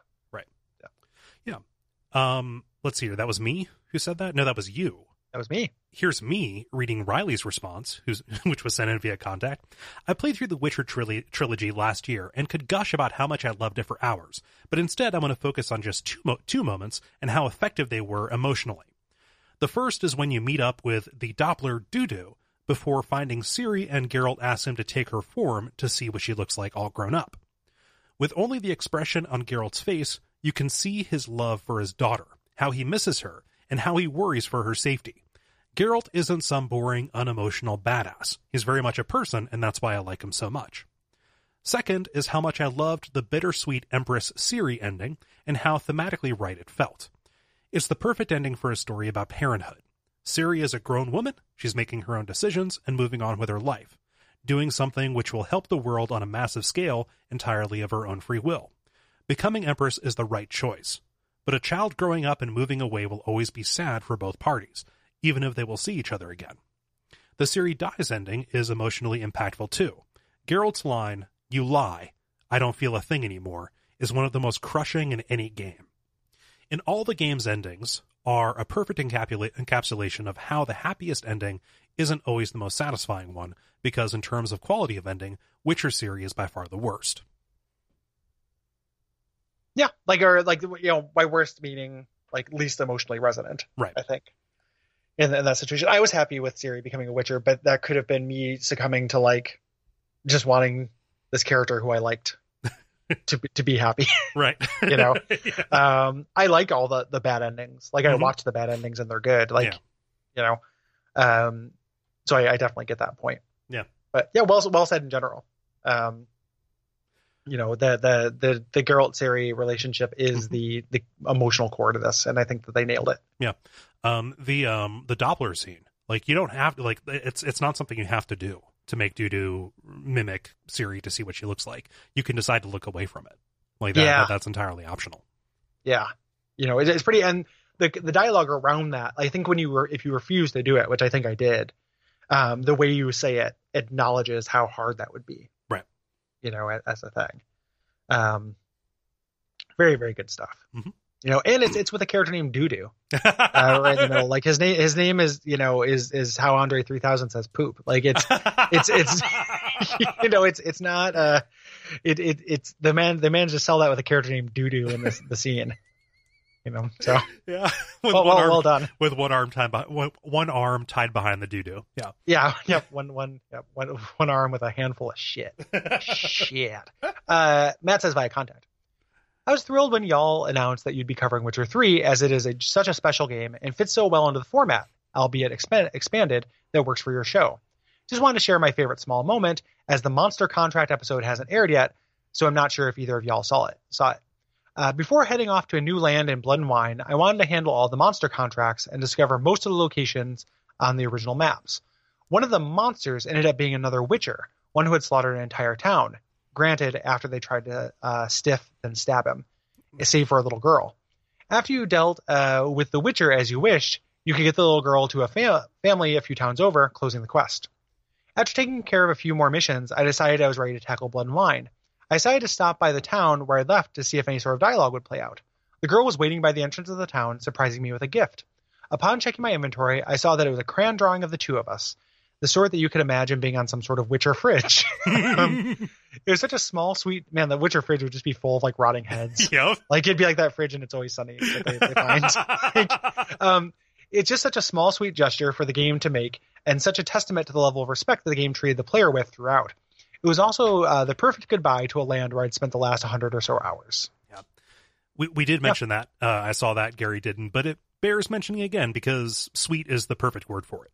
[SPEAKER 2] Um, let's see here. That was me who said that. No, that was you.
[SPEAKER 1] That was me.
[SPEAKER 2] here's me reading Riley's response, which was sent in via contact. I played through the Witcher tril- trilogy last year and could gush about how much I loved it for hours, but instead I want to focus on just two, mo- two moments and how effective they were emotionally. The first is when you meet up with the Doppler Dudu before finding Ciri and Geralt asks him to take her form to see what she looks like all grown up. With only the expression on Geralt's face, you can see his love for his daughter, how he misses her, and how he worries for her safety. Geralt isn't some boring, unemotional badass. He's very much a person, and that's why I like him so much. Second is how much I loved the bittersweet Empress Ciri ending and how thematically right it felt. It's the perfect ending for a story about parenthood. Ciri is a grown woman, she's making her own decisions and moving on with her life, doing something which will help the world on a massive scale entirely of her own free will. Becoming Empress is the right choice. But a child growing up and moving away will always be sad for both parties, even if they will see each other again. The Ciri dies ending is emotionally impactful too. Geralt's line, You lie, I don't feel a thing anymore, is one of the most crushing in any game. In all the game's endings are a perfect encapsulation of how the happiest ending isn't always the most satisfying one, because in terms of quality of ending, Witcher Ciri is by far the worst.
[SPEAKER 1] Yeah, like or like you know, my worst meaning like least emotionally resonant.
[SPEAKER 2] Right.
[SPEAKER 1] I think. In, in that situation, I was happy with Ciri becoming a Witcher, but that could have been me succumbing to like just wanting this character who I liked to be, to be happy.
[SPEAKER 2] Right.
[SPEAKER 1] You know?
[SPEAKER 2] Yeah.
[SPEAKER 1] um, I like all the the bad endings. Like I
[SPEAKER 2] Mhm.
[SPEAKER 1] watch the bad endings and they're good. Like
[SPEAKER 2] Yeah.
[SPEAKER 1] you know, um, so I, I definitely get that point.
[SPEAKER 2] Yeah.
[SPEAKER 1] but yeah, well well said in general. Um, you know the the the the Geralt Ciri relationship is
[SPEAKER 2] Mhm.
[SPEAKER 1] the the emotional core to this, and I think that they nailed it.
[SPEAKER 2] Yeah, um the um the doppler scene like you don't have to like it's it's not something you have to do to make Dudu mimic Ciri to see what she looks like you can decide to look away from it like that,
[SPEAKER 1] Yeah.
[SPEAKER 2] that- that's entirely optional
[SPEAKER 1] Yeah, you know it, it's pretty, and the the dialogue around that. I think when you were if you refuse to do it, which I think I did, um, the way you say it acknowledges how hard that would be. You know, as, a thing. Um, very very good stuff.
[SPEAKER 2] Mhm.
[SPEAKER 1] You know, and it's it's with a character named Doodoo, uh, right in the middle. Like his name, his name is you know is is how Andre three thousand says poop. Like it's it's it's you know it's it's not uh it it it's the man they managed to sell that with a character named Doodoo in this the scene. You know, so
[SPEAKER 2] yeah, with
[SPEAKER 1] well,
[SPEAKER 2] one
[SPEAKER 1] well,
[SPEAKER 2] arm,
[SPEAKER 1] well done.
[SPEAKER 2] with one arm tied behind, one, one arm tied behind the doo doo. Yeah.
[SPEAKER 1] Yeah, yeah, one one yeah, one one arm with a handful of shit. shit. Uh, Matt says via contact. I was thrilled when y'all announced that you'd be covering Witcher 3, as it is a, such a special game and fits so well into the format, albeit expand, expanded, that works for your show. Just wanted to share my favorite small moment, as the Monster Contract episode hasn't aired yet, so I'm not sure if either of y'all saw it. Saw it. Uh, before heading off to a new land in Blood and Wine, I wanted to handle all the monster contracts and discover most of the locations on the original maps. One of the monsters ended up being another Witcher, one who had slaughtered an entire town granted after they tried to uh, stiff and stab him, save for a little girl. After you dealt uh, with the Witcher as you wished, you could get the little girl to a fa- family a few towns over, closing the quest. After taking care of a few more missions, I decided I was ready to tackle Blood and Wine. I decided to stop by the town where I left to see if any sort of dialogue would play out. The girl was waiting by the entrance of the town, surprising me with a gift. Upon checking my inventory, I saw that it was a crayon drawing of the two of us, the sort that you could imagine being on some sort of Witcher fridge. um, it was such a small, sweet man. The Witcher fridge would just be full of like rotting heads.
[SPEAKER 2] Yep.
[SPEAKER 1] Like it'd be like that fridge, and it's always sunny. They, they find. Like, um, it's just such a small, sweet gesture for the game to make, and such a testament to the level of respect that the game treated the player with throughout. It was also uh, the perfect goodbye to a land where I'd spent the last 100 or so hours. Yeah.
[SPEAKER 2] We we did mention that. Uh, I saw that Gary didn't, but it bears mentioning again because sweet is the perfect word for it.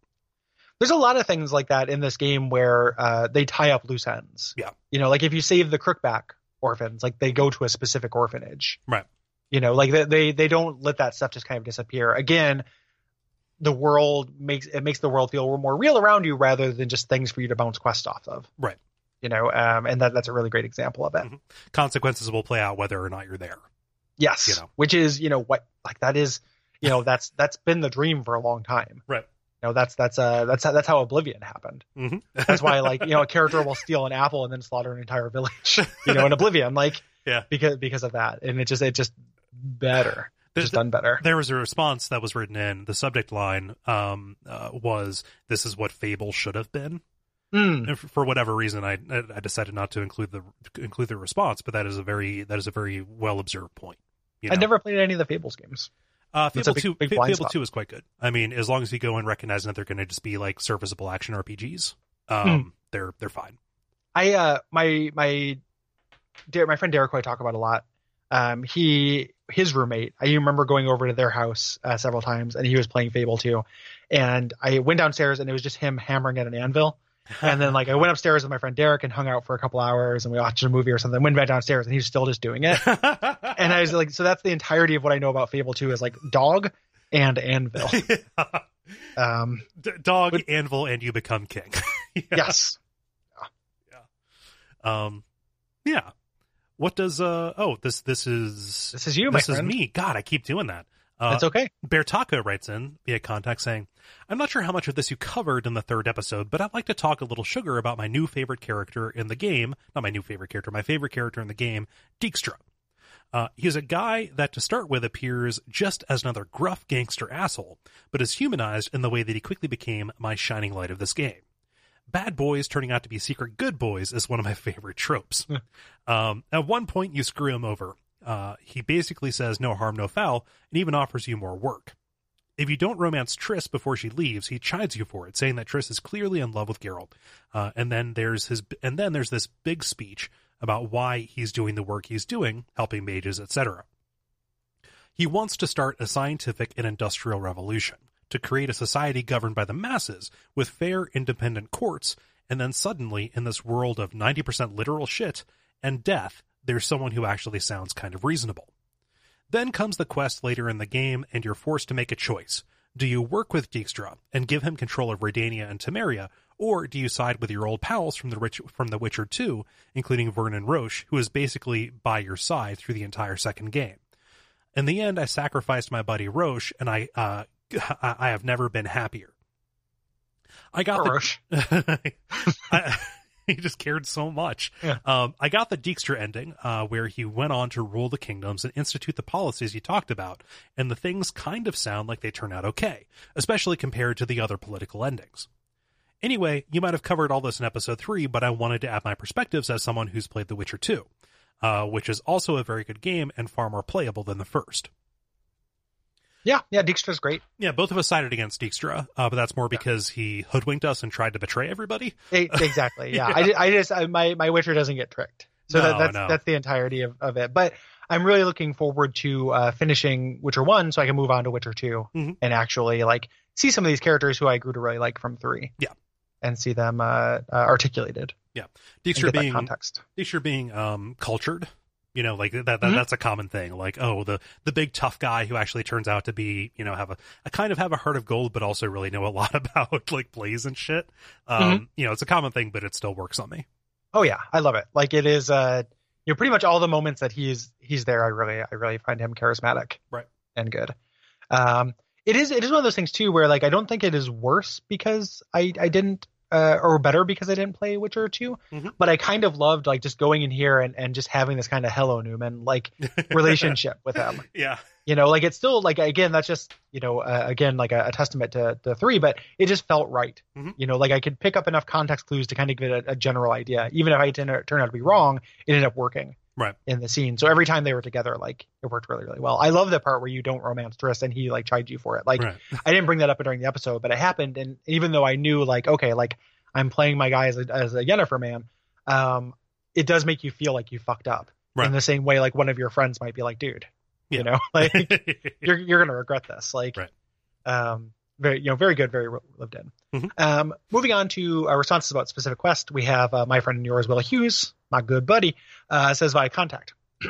[SPEAKER 1] There's a lot of things like that in this game where uh, they tie up loose ends.
[SPEAKER 2] Yeah.
[SPEAKER 1] You know, like if you save the Crookback orphans, like they go to a specific orphanage.
[SPEAKER 2] Right.
[SPEAKER 1] You know, like they, they they don't let that stuff just kind of disappear. Again, the world makes it makes the world feel more real around you rather than just things for you to bounce quests off of.
[SPEAKER 2] Right.
[SPEAKER 1] You know, um, and that that's a really great example of it.
[SPEAKER 2] Mhm. Consequences will play out whether or not you're there.
[SPEAKER 1] Yes.
[SPEAKER 2] You know.
[SPEAKER 1] Which is, you know, what like that is, you know, that's that's been the dream for a long time.
[SPEAKER 2] Right.
[SPEAKER 1] You know, that's that's uh that's how, that's how Oblivion happened.
[SPEAKER 2] hmm
[SPEAKER 1] That's why like, you know, a character will steal an apple and then slaughter an entire village. You know, in Oblivion, like
[SPEAKER 2] Yeah.
[SPEAKER 1] because because of that. And it just it just better.
[SPEAKER 2] There's-
[SPEAKER 1] just done better.
[SPEAKER 2] there was a response that was written in the subject line um, uh, was this is what fable should have been
[SPEAKER 1] Mm.
[SPEAKER 2] and for, whatever reason I, I decided not to include the include the response but that is a very that is a very well observed point you know?
[SPEAKER 1] I never played any of the Fables games.
[SPEAKER 2] uh, Fable
[SPEAKER 1] big-
[SPEAKER 2] 2
[SPEAKER 1] big
[SPEAKER 2] Fable
[SPEAKER 1] spot.
[SPEAKER 2] 2 is quite good I mean as long as you go and recognize that they're going to just be like serviceable action RPGs um, they're they're fine
[SPEAKER 1] I uh my my my friend Derek who I talk about a lot. Um, he his roommate. I remember going over to their house uh, several times, and he was playing Fable two, And I went downstairs, and it was just him hammering at an anvil. And then like I went upstairs with my friend Derek and hung out for a couple hours, and we watched a movie or something. Went back downstairs, and he was still just doing it. and I was like, so that's the entirety of what I know about Fable 2 is like dog and anvil. Um,
[SPEAKER 2] D- dog
[SPEAKER 1] But-
[SPEAKER 2] anvil and you become king Yes. Yeah.
[SPEAKER 1] yes.
[SPEAKER 2] um yeah what does uh oh this this is
[SPEAKER 1] This is you,
[SPEAKER 2] this is
[SPEAKER 1] friend.
[SPEAKER 2] me god i keep doing that uh,
[SPEAKER 1] That's okay.
[SPEAKER 2] Bear Taco writes in via contact saying, I'm not sure how much of this you covered in the third episode, but I'd like to talk a little sugar about my new favorite character in the game. Not my new favorite character, my favorite character in the game, Dijkstra. Uh, he's a guy that to start with appears just as another gruff gangster asshole, but is humanized in the way that he quickly became my shining light of this game. Bad boys turning out to be secret good boys is one of my favorite tropes. um, at one point, you screw him over. Uh, he basically says no harm, no foul, and even offers you more work. If you don't romance Triss before she leaves, he chides you for it, saying that Triss is clearly in love with Geralt. Uh, and then there's his, and then there's this big speech about why he's doing the work he's doing, helping mages, etc. He wants to start a scientific and industrial revolution to create a society governed by the masses with fair, independent courts. And then suddenly, in this world of 90% literal shit and death, there's someone who actually sounds kind of reasonable. Then comes the quest later in the game, and you're forced to make a choice. Do you work with Dijkstra and give him control of Redania and Temeria, or do you side with your old pals from the Rich, from The Witcher 2, including Vernon Roche, who is basically by your side through the entire second game? In the end, I sacrificed my buddy Roche, and I uh, I have never been happier. I got
[SPEAKER 1] Poor
[SPEAKER 2] the
[SPEAKER 1] Roche.
[SPEAKER 2] I, he just cared so much.
[SPEAKER 1] Yeah.
[SPEAKER 2] Um, I got the Dijkstra ending, uh, where he went on to rule the kingdoms and institute the policies you talked about, and the things kind of sound like they turn out okay, especially compared to the other political endings. Anyway, you might have covered all this in episode 3, but I wanted to add my perspectives as someone who's played The Witcher 2, uh, which is also a very good game and far more playable than the first.
[SPEAKER 1] Yeah, yeah, Dijkstra's great.
[SPEAKER 2] Yeah, both of us sided against Dijkstra, uh, but that's more because he hoodwinked us and tried to betray everybody.
[SPEAKER 1] Exactly. Yeah, I, I just I, my my Witcher doesn't get tricked, so
[SPEAKER 2] No,
[SPEAKER 1] that, that's
[SPEAKER 2] no.
[SPEAKER 1] that's the entirety of, of it. But I'm really looking forward to uh, finishing Witcher one, so I can move on to Witcher 2
[SPEAKER 2] Mhm.
[SPEAKER 1] and actually like see some of these characters who I grew to really like from three.
[SPEAKER 2] Yeah.
[SPEAKER 1] and see them uh, uh, articulated. Yeah,
[SPEAKER 2] Dijkstra being
[SPEAKER 1] context.
[SPEAKER 2] Dijkstra being um cultured, you know, like that, that
[SPEAKER 1] Mhm.
[SPEAKER 2] that's a common thing. Like, oh, the the big tough guy who actually turns out to be, you know, have a, a kind of have a heart of gold, but also really know a lot about like plays and shit. Um,
[SPEAKER 1] Mm-hmm.
[SPEAKER 2] you know, it's a common thing, but it still works on me.
[SPEAKER 1] Oh yeah, I love it. Like it is, uh, you know, pretty much all the moments that he's he's there. I really I really find him charismatic,
[SPEAKER 2] Right.
[SPEAKER 1] and good. Um, it is it is one of those things too where like I don't think it is worse because I I didn't uh, or better because I didn't play Witcher 2
[SPEAKER 2] Mhm.
[SPEAKER 1] but I kind of loved like just going in here and and just having this kind of hello Newman like relationship with him.
[SPEAKER 2] yeah,
[SPEAKER 1] You know, like it's still like again that's just you know uh, again like a, a testament to the three, but it just felt right.
[SPEAKER 2] Mhm.
[SPEAKER 1] You know, like I could pick up enough context clues to kind of give it a, a general idea. Even if I didn't turn out to be wrong, it ended up working
[SPEAKER 2] right.
[SPEAKER 1] in the scene. So every time they were together, like it worked really really well. I love the part where you don't romance Triss and he like chides you for it. Like
[SPEAKER 2] right.
[SPEAKER 1] I didn't bring that up during the episode, but it happened. And even though I knew like okay, like I'm playing my guy as a, as a Yennefer man, um, it does make you feel like you fucked up
[SPEAKER 2] Right.
[SPEAKER 1] in the same way like one of your friends might be like, dude,
[SPEAKER 2] Yeah.
[SPEAKER 1] you know, like you're you're gonna regret this. Like,
[SPEAKER 2] Right.
[SPEAKER 1] um, very you know, very good, very lived in.
[SPEAKER 2] Mhm.
[SPEAKER 1] Um, moving on to our responses about specific quest, we have uh, my friend and yours, Will Hughes, my good buddy, uh, says via contact.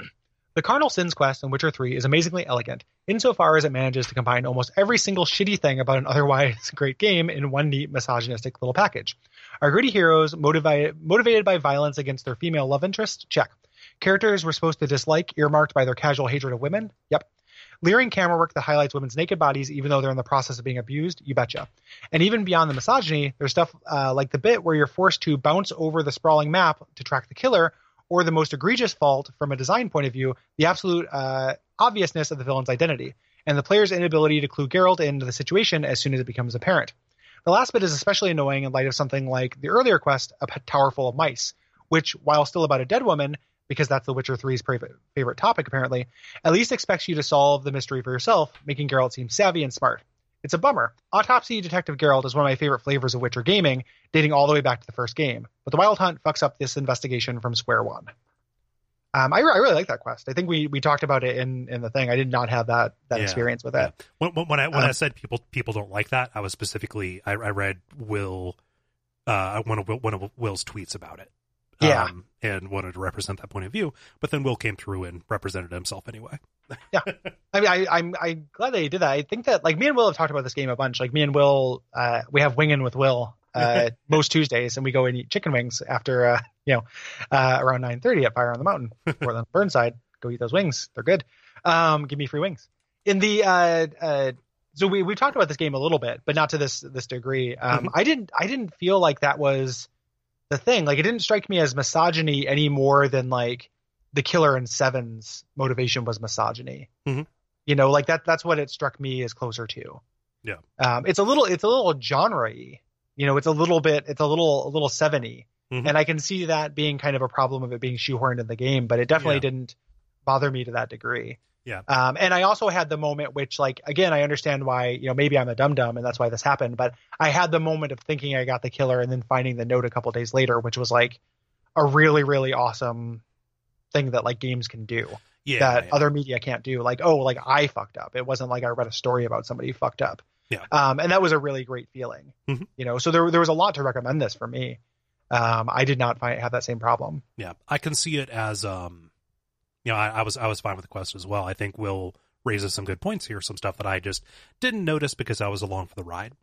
[SPEAKER 1] The Carnal Sins quest in Witcher 3 is amazingly elegant, insofar as it manages to combine almost every single shitty thing about an otherwise great game in one neat misogynistic little package. Our gritty heroes, motivated, motivated by violence against their female love interest? Check. Characters we're supposed to dislike, earmarked by their casual hatred of women? Yep. Leering camera work that highlights women's naked bodies even though they're in the process of being abused? You betcha. And even beyond the misogyny, there's stuff uh, like the bit where you're forced to bounce over the sprawling map to track the killer, or the most egregious fault from a design point of view, the absolute uh, obviousness of the villain's identity, and the player's inability to clue Geralt into the situation as soon as it becomes apparent. The last bit is especially annoying in light of something like the earlier quest, A Tower Full of Mice, which, while still about a dead woman, because that's The Witcher 3's favorite, favorite topic apparently, at least expects you to solve the mystery for yourself, making Geralt seem savvy and smart. It's a bummer. Autopsy Detective Geralt is one of my favorite flavors of Witcher gaming, dating all the way back to the first game, but the Wild Hunt fucks up this investigation from square one. Um, I, I really like that quest. I think we, we talked about it in, in the thing. I did not have that that
[SPEAKER 2] Yeah.
[SPEAKER 1] experience with
[SPEAKER 2] Yeah.
[SPEAKER 1] it.
[SPEAKER 2] When, when, I when I
[SPEAKER 1] Um,
[SPEAKER 2] said people people don't like that, I was specifically I, I read Will uh one of Will, one of Will's tweets about it.
[SPEAKER 1] Yeah.
[SPEAKER 2] Um, and wanted to represent that point of view, but then Will came through and represented himself anyway.
[SPEAKER 1] Yeah, I mean, I, I'm I'm glad that he did that. I think that like me and Will have talked about this game a bunch. Like me and Will, uh, we have winging with Will uh, most Tuesdays, and we go and eat chicken wings after uh, you know uh, around nine thirty at Fire on the Mountain or the Burnside. Go eat those wings; they're good. Um, give me free wings. In the uh, uh, so we we talked about this game a little bit, but not to this this degree. Um,
[SPEAKER 2] Mhm.
[SPEAKER 1] I didn't I didn't feel like that was the thing. Like it didn't strike me as misogyny any more than like the killer in Seven's motivation was misogyny.
[SPEAKER 2] Mhm.
[SPEAKER 1] You know, like that that's what it struck me as closer to.
[SPEAKER 2] Yeah.
[SPEAKER 1] Um, it's a little it's a little genre-y. You know, it's a little bit it's a little a little seven-y.
[SPEAKER 2] Mhm.
[SPEAKER 1] And I can see that being kind of a problem of it being shoehorned in the game, but it definitely
[SPEAKER 2] Yeah.
[SPEAKER 1] didn't bother me to that degree.
[SPEAKER 2] Yeah.
[SPEAKER 1] Um, and I also had the moment which, like, again, I understand why, you know, maybe I'm a dum dum and that's why this happened, but I had the moment of thinking I got the killer and then finding the note a couple days later, which was like a really, really awesome thing that like games can do
[SPEAKER 2] Yeah.
[SPEAKER 1] that
[SPEAKER 2] yeah.
[SPEAKER 1] other media can't do. Like, oh, like I fucked up. It wasn't like I read a story about somebody fucked up.
[SPEAKER 2] Yeah.
[SPEAKER 1] Um, and that was a really great feeling.
[SPEAKER 2] Mhm.
[SPEAKER 1] You know, so there there was a lot to recommend this for me. Um, I did not find have that same problem.
[SPEAKER 2] Yeah, I can see it as um, you know, I, I was I was fine with the quest as well. I think Will raises some good points here, some stuff that I just didn't notice because I was along for the ride.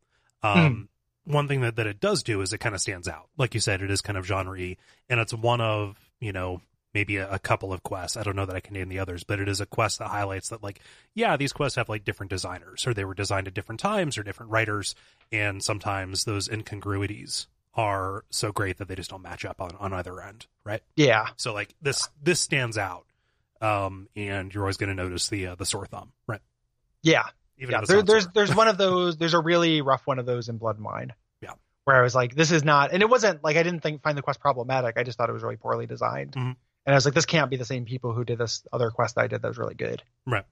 [SPEAKER 2] Um, one thing that that it does do is it kind of stands out. Like you said, it is kind of genre-y, and it's one of you know maybe a, a couple of quests. I don't know that I can name the others, but it is a quest that highlights that like yeah, these quests have like different designers, or they were designed at different times or different writers, and sometimes those incongruities are so great that they just don't match up on, on either end, right?
[SPEAKER 1] Yeah.
[SPEAKER 2] So like this this stands out, um, and you're always going to notice the uh, the sore thumb, right?
[SPEAKER 1] Yeah.
[SPEAKER 2] Even
[SPEAKER 1] yeah. There, there's
[SPEAKER 2] sore.
[SPEAKER 1] there's one of those. There's a really rough one of those in Blood and Wine.
[SPEAKER 2] Yeah.
[SPEAKER 1] Where I was like, this is not, and it wasn't like I didn't think find the quest problematic. I just thought it was really poorly designed.
[SPEAKER 2] Mhm.
[SPEAKER 1] And I was like, this can't be the same people who did this other quest that I did that was really good.
[SPEAKER 2] Right.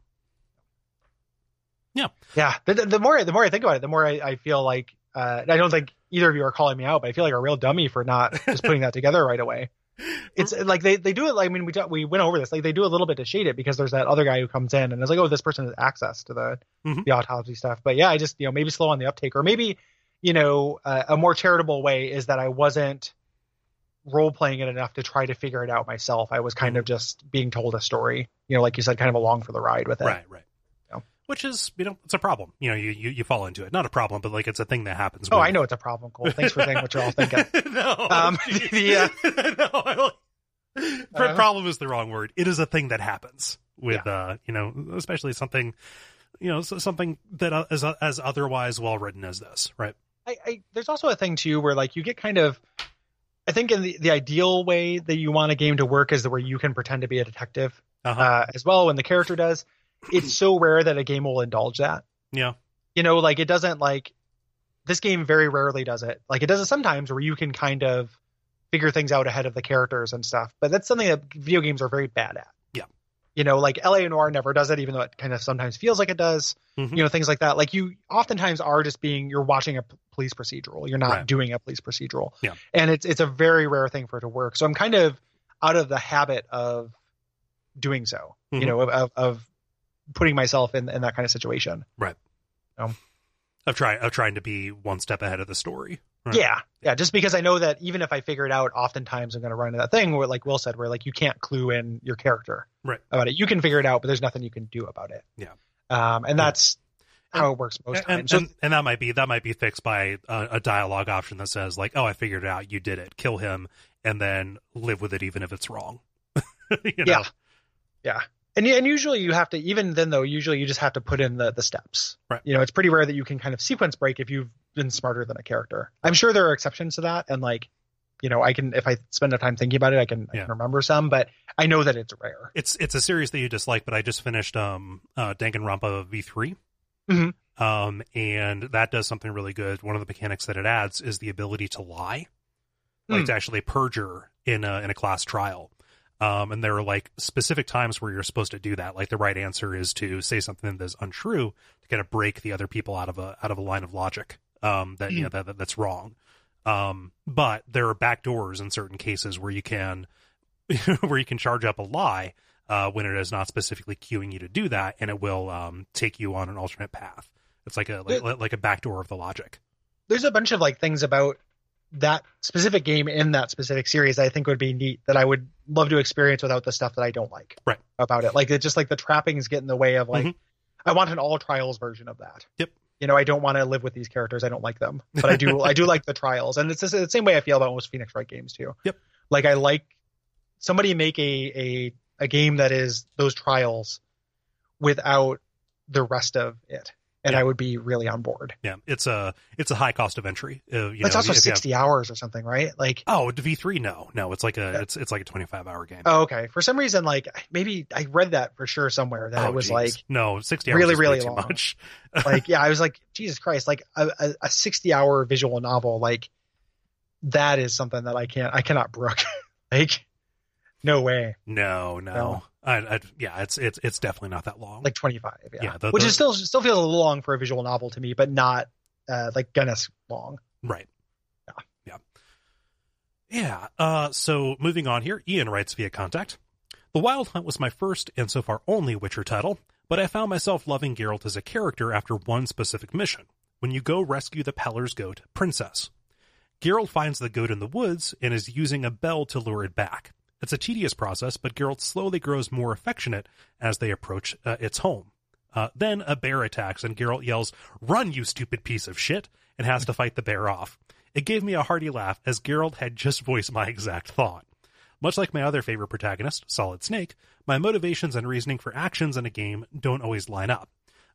[SPEAKER 2] Yeah.
[SPEAKER 1] Yeah. The, the, the more the more I think about it, the more I, I feel like uh, I don't think either of you are calling me out, but I feel like a real dummy for not just putting that together right away. It's like they, they do it. Like, I mean, we we went over this. Like they do a little bit to shade it because there's that other guy who comes in and is like, oh, this person has access to the
[SPEAKER 2] Mhm.
[SPEAKER 1] the autopsy stuff. But yeah, I just you know maybe slow on the uptake, or maybe you know uh, a more charitable way is that I wasn't role playing it enough to try to figure it out myself. I was kind of just being told a story, you know, like you said, kind of along for the ride with it.
[SPEAKER 2] Right, right.
[SPEAKER 1] Yeah.
[SPEAKER 2] Which is, you know, it's a problem. You know, you, you, you fall into it. Not a problem, but like it's a thing that happens.
[SPEAKER 1] Oh, I know it's a problem, Cole. Thanks for saying what you're all thinking.
[SPEAKER 2] no.
[SPEAKER 1] Um, the, uh,
[SPEAKER 2] no,
[SPEAKER 1] Uh-huh.
[SPEAKER 2] problem is the wrong word. It is a thing that happens with, uh, you know, especially something, you know, something that uh, is uh, as otherwise well written as this, right?
[SPEAKER 1] I, I there's also a thing too where like you get kind of I think in the, the ideal way that you want a game to work is the where you can pretend to be a detective
[SPEAKER 2] Uh-huh.
[SPEAKER 1] uh, as well when the character does. It's so rare that a game will indulge that.
[SPEAKER 2] yeah.
[SPEAKER 1] You know, like it doesn't like this game very rarely does it. Like it does it sometimes where you can kind of figure things out ahead of the characters and stuff. But that's something that video games are very bad at.
[SPEAKER 2] Yeah.
[SPEAKER 1] You know, like LA Noire never does it, even though it kind of sometimes feels like it does.
[SPEAKER 2] Mhm.
[SPEAKER 1] You know, things like that. Like you oftentimes are just being you're watching a police procedural. You're not
[SPEAKER 2] Right.
[SPEAKER 1] doing a police procedural.
[SPEAKER 2] Yeah.
[SPEAKER 1] And it's it's a very rare thing for it to work. So I'm kind of out of the habit of doing so.
[SPEAKER 2] Mhm.
[SPEAKER 1] You know, of, of of putting myself in in that kind of situation. Right.
[SPEAKER 2] Um, of trying, of trying to be one step ahead of the story. Right.
[SPEAKER 1] Yeah, yeah. Just because I know that even if I figure it out, oftentimes I'm going to run into that thing where, like Will said, where like you can't clue in your character
[SPEAKER 2] Right.
[SPEAKER 1] about it. You can figure it out, but there's nothing you can do about it.
[SPEAKER 2] Yeah.
[SPEAKER 1] Um, and
[SPEAKER 2] Yeah.
[SPEAKER 1] that's how it works most
[SPEAKER 2] and,
[SPEAKER 1] times.
[SPEAKER 2] and, and that might be that might be fixed by a, a dialogue option that says like, "Oh, I figured it out. You did it. Kill him, and then live with it, even if it's wrong." you know?
[SPEAKER 1] Yeah. yeah. And, and usually you have to even then though usually you just have to put in the the steps.
[SPEAKER 2] Right.
[SPEAKER 1] You know, it's pretty rare that you can kind of sequence break if you've been smarter than a character. I'm sure there are exceptions to that, and like, you know, I can if I spend enough time thinking about it, I can I can remember some, but I know that it's rare.
[SPEAKER 2] it's it's a series that you dislike, but I just finished um uh Danganronpa V 3
[SPEAKER 1] Mhm.
[SPEAKER 2] um and that does something really good. One of the mechanics that it adds is the ability to lie, like
[SPEAKER 1] Hmm.
[SPEAKER 2] to actually perjure in a in a class trial. Um, and there are like specific times where you're supposed to do that. Like the right answer is to say something that is untrue to kind of break the other people out of a out of a line of logic. Um, that you know that, that that's wrong. Um, but there are back doors in certain cases where you can where you can charge up a lie uh, when it is not specifically cueing you to do that, and it will um, take you on an alternate path. It's like a like, like a backdoor of the logic.
[SPEAKER 1] there's a bunch of like things about that specific game in that specific series I think would be neat that I would love to experience without the stuff that I don't like
[SPEAKER 2] Right.
[SPEAKER 1] about it. Like it's just like the trappings get in the way of like
[SPEAKER 2] Mhm.
[SPEAKER 1] I want an all trials version of that.
[SPEAKER 2] Yep.
[SPEAKER 1] You know, I don't want to live with these characters. I don't like them, but I do. I do like the trials, and it's the same way I feel about most Phoenix Wright games too.
[SPEAKER 2] Yep.
[SPEAKER 1] Like I like somebody make a a a game that is those trials without the rest of it, and
[SPEAKER 2] Yeah.
[SPEAKER 1] I would be really on board.
[SPEAKER 2] Yeah, it's a it's a high cost of entry. Uh, you
[SPEAKER 1] It's
[SPEAKER 2] know,
[SPEAKER 1] also
[SPEAKER 2] you have-
[SPEAKER 1] sixty hours or something, right? Like
[SPEAKER 2] Oh, V three? No, no. It's like a
[SPEAKER 1] Yeah.
[SPEAKER 2] it's it's like a twenty five hour game.
[SPEAKER 1] Oh, okay. For some reason, like maybe I read that for sure somewhere that
[SPEAKER 2] Oh,
[SPEAKER 1] it was
[SPEAKER 2] geez.
[SPEAKER 1] like,
[SPEAKER 2] no sixty hours
[SPEAKER 1] really,
[SPEAKER 2] is
[SPEAKER 1] really
[SPEAKER 2] too
[SPEAKER 1] long.
[SPEAKER 2] much.
[SPEAKER 1] like yeah, I was like, Jesus Christ, like a, a, a sixty-hour visual novel, like that is something that I can't, I cannot brook. like, no way.
[SPEAKER 2] No, no.
[SPEAKER 1] No.
[SPEAKER 2] I, I, yeah, it's it's it's definitely not that long.
[SPEAKER 1] Like twenty-five, yeah.
[SPEAKER 2] Yeah, the-
[SPEAKER 1] Which
[SPEAKER 2] the-
[SPEAKER 1] is still still feels a little long for a visual novel to me, but not uh, like Guinness long.
[SPEAKER 2] Right.
[SPEAKER 1] Yeah.
[SPEAKER 2] Yeah. Yeah. Uh, so moving on here, Ian writes via contact. The Wild Hunt was my first and so far only Witcher title, but I found myself loving Geralt as a character after one specific mission when you go rescue the Peller's goat, Princess. Geralt finds the goat in the woods and is using a bell to lure it back. It's a tedious process, but Geralt slowly grows more affectionate as they approach uh, its home. Uh, then a bear attacks, and Geralt yells, Run, you stupid piece of shit, and has to fight the bear off. It gave me a hearty laugh as Geralt had just voiced my exact thought. Much like my other favorite protagonist, Solid Snake, my motivations and reasoning for actions in a game don't always line up.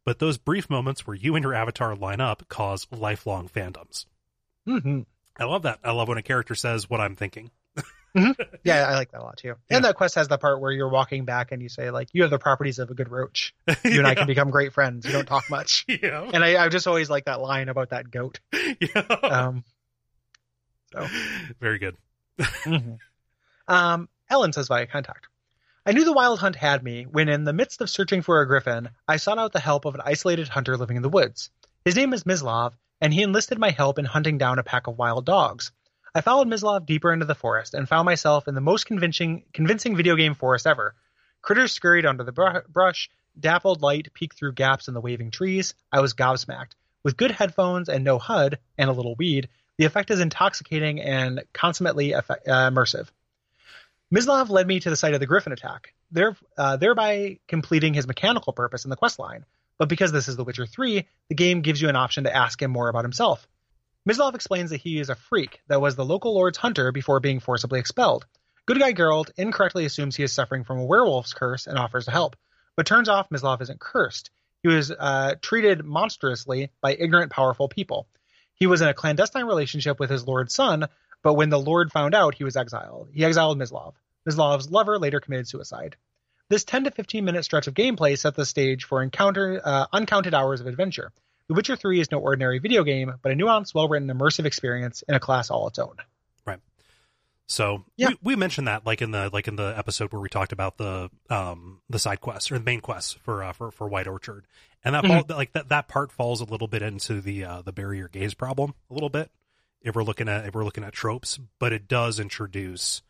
[SPEAKER 2] But those brief moments where you and your avatar line up cause lifelong fandoms.
[SPEAKER 1] hmm
[SPEAKER 2] I love that. I love when a character says what I'm thinking.
[SPEAKER 1] Yeah, I like that a lot too.
[SPEAKER 2] Yeah.
[SPEAKER 1] And that quest has the part where you're walking back and you say like, "You have the properties of a good roach. You and I can become great friends. You don't talk much."
[SPEAKER 2] yeah.
[SPEAKER 1] And I, I just always like that line about that goat.
[SPEAKER 2] yeah.
[SPEAKER 1] Um, so.
[SPEAKER 2] Very good.
[SPEAKER 1] um, Ellen says via contact. I knew the wild hunt had me when, in the midst of searching for a griffin, I sought out the help of an isolated hunter living in the woods. His name is Mislav, and he enlisted my help in hunting down a pack of wild dogs. I followed Mislav deeper into the forest and found myself in the most convincing, convincing video game forest ever. Critters scurried under the br- brush, dappled light peeked through gaps in the waving trees. I was gobsmacked. With good headphones and no HUD, and a little weed, the effect is intoxicating and consummately effe- uh, immersive. Mislav led me to the site of the Griffin attack, there, uh, thereby completing his mechanical purpose in the quest line. But because this is The Witcher 3, the game gives you an option to ask him more about himself. Mislav explains that he is a freak that was the local lord's hunter before being forcibly expelled. Good guy Geralt incorrectly assumes he is suffering from a werewolf's curse and offers to help, but turns off Mislav isn't cursed. He was uh, treated monstrously by ignorant, powerful people. He was in a clandestine relationship with his lord's son, but when the lord found out, he was exiled. He exiled Mislav. Mislav's lover later committed suicide. This 10 to 15 minute stretch of gameplay set the stage for encounter uh, uncounted hours of adventure. The Witcher 3 is no ordinary video game, but a nuanced, well written, immersive experience in a class all its own. Right.
[SPEAKER 2] So
[SPEAKER 1] Yeah.
[SPEAKER 2] we, we mentioned that like in the like in the episode where we talked about the um the side quests or the main quests for uh, for for White Orchard, and that fall, like that that part falls a little bit into the uh, the bury your gays problem a little bit if we're looking at if we're looking at tropes, but it does introduce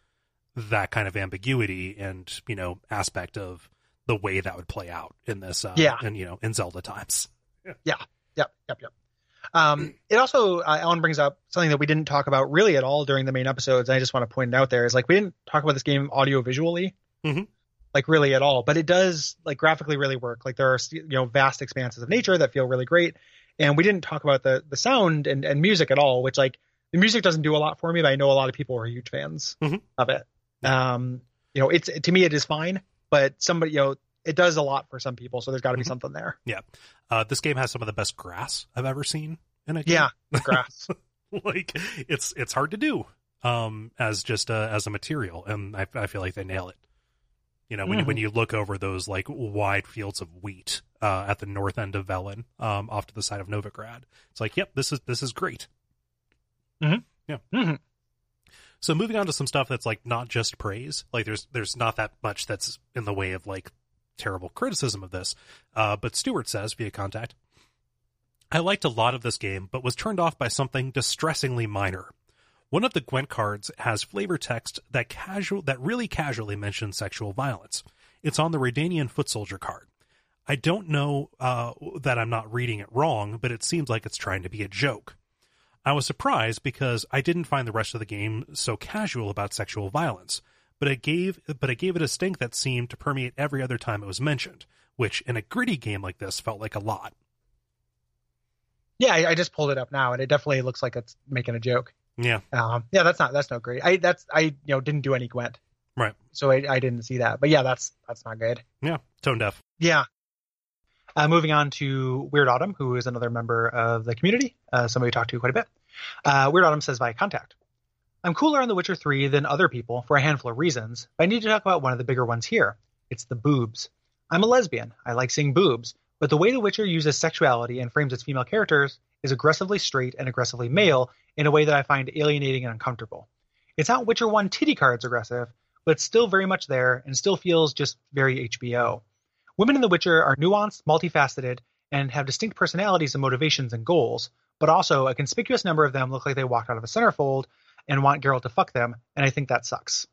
[SPEAKER 2] that kind of ambiguity and you know aspect of the way that would play out in this uh,
[SPEAKER 1] Yeah.
[SPEAKER 2] and you know in Zelda times.
[SPEAKER 1] Yep, yep, yep. Um, it also, uh, Alan brings up something that we didn't talk about really at all during the main episodes. And I just want to point it out there is like we didn't talk about this game audio visually,
[SPEAKER 2] Mhm.
[SPEAKER 1] like really at all, but it does like graphically really work. Like there are you know vast expanses of nature that feel really great, and we didn't talk about the the sound and, and music at all, which like the music doesn't do a lot for me, but I know a lot of people are huge fans
[SPEAKER 2] Mhm.
[SPEAKER 1] of it. Um, you know, it's to me it is fine, but somebody you know it does a lot for some people, so there's got to be
[SPEAKER 2] Mhm.
[SPEAKER 1] something there. Yeah.
[SPEAKER 2] Uh, this game has some of the best grass I've ever seen in a game.
[SPEAKER 1] Yeah, grass.
[SPEAKER 2] like it's it's hard to do um as just a, as a material and I, I feel like they nail it you know when you when you look over those like wide fields of wheat uh at the north end of Velen um off to the side of Novigrad it's like yep this is this is great
[SPEAKER 1] Mhm.
[SPEAKER 2] so moving on to some stuff that's like not just praise like there's there's not that much that's in the way of like terrible criticism of this uh but Stewart says via contact I liked a lot of this game, but was turned off by something distressingly minor. One of the Gwent cards has flavor text that casual that really casually mentions sexual violence. It's on the Redanian foot soldier card. I don't know uh, that I'm not reading it wrong, but it seems like it's trying to be a joke. I was surprised because I didn't find the rest of the game so casual about sexual violence, but it gave but it gave it a stink that seemed to permeate every other time it was mentioned, which in a gritty game like this felt like a lot.
[SPEAKER 1] Yeah, I, I just pulled it up now, and it definitely looks like it's making a joke.
[SPEAKER 2] Yeah,
[SPEAKER 1] Um, yeah, that's not that's not great. I that's I you know didn't do any Gwent,
[SPEAKER 2] right.
[SPEAKER 1] so I, I didn't see that. But yeah, that's that's not good.
[SPEAKER 2] Yeah, tone deaf.
[SPEAKER 1] Yeah. Uh, moving on to Weird Autumn, who is another member of the community, uh, somebody we talked to quite a bit. Uh, Weird Autumn says via contact. I'm cooler on The Witcher 3 than other people for a handful of reasons, but I need to talk about one of the bigger ones here. It's the boobs. I'm a lesbian. I like seeing boobs, but the way The Witcher uses sexuality and frames its female characters is aggressively straight and aggressively male in a way that I find alienating and uncomfortable. It's not Witcher 1 titty cards aggressive, but it's still very much there and still feels just very HBO. Women in The Witcher are nuanced, multifaceted, and have distinct personalities and motivations and goals, but also a conspicuous number of them look like they walked out of a centerfold and want Geralt to fuck them, and I think that sucks.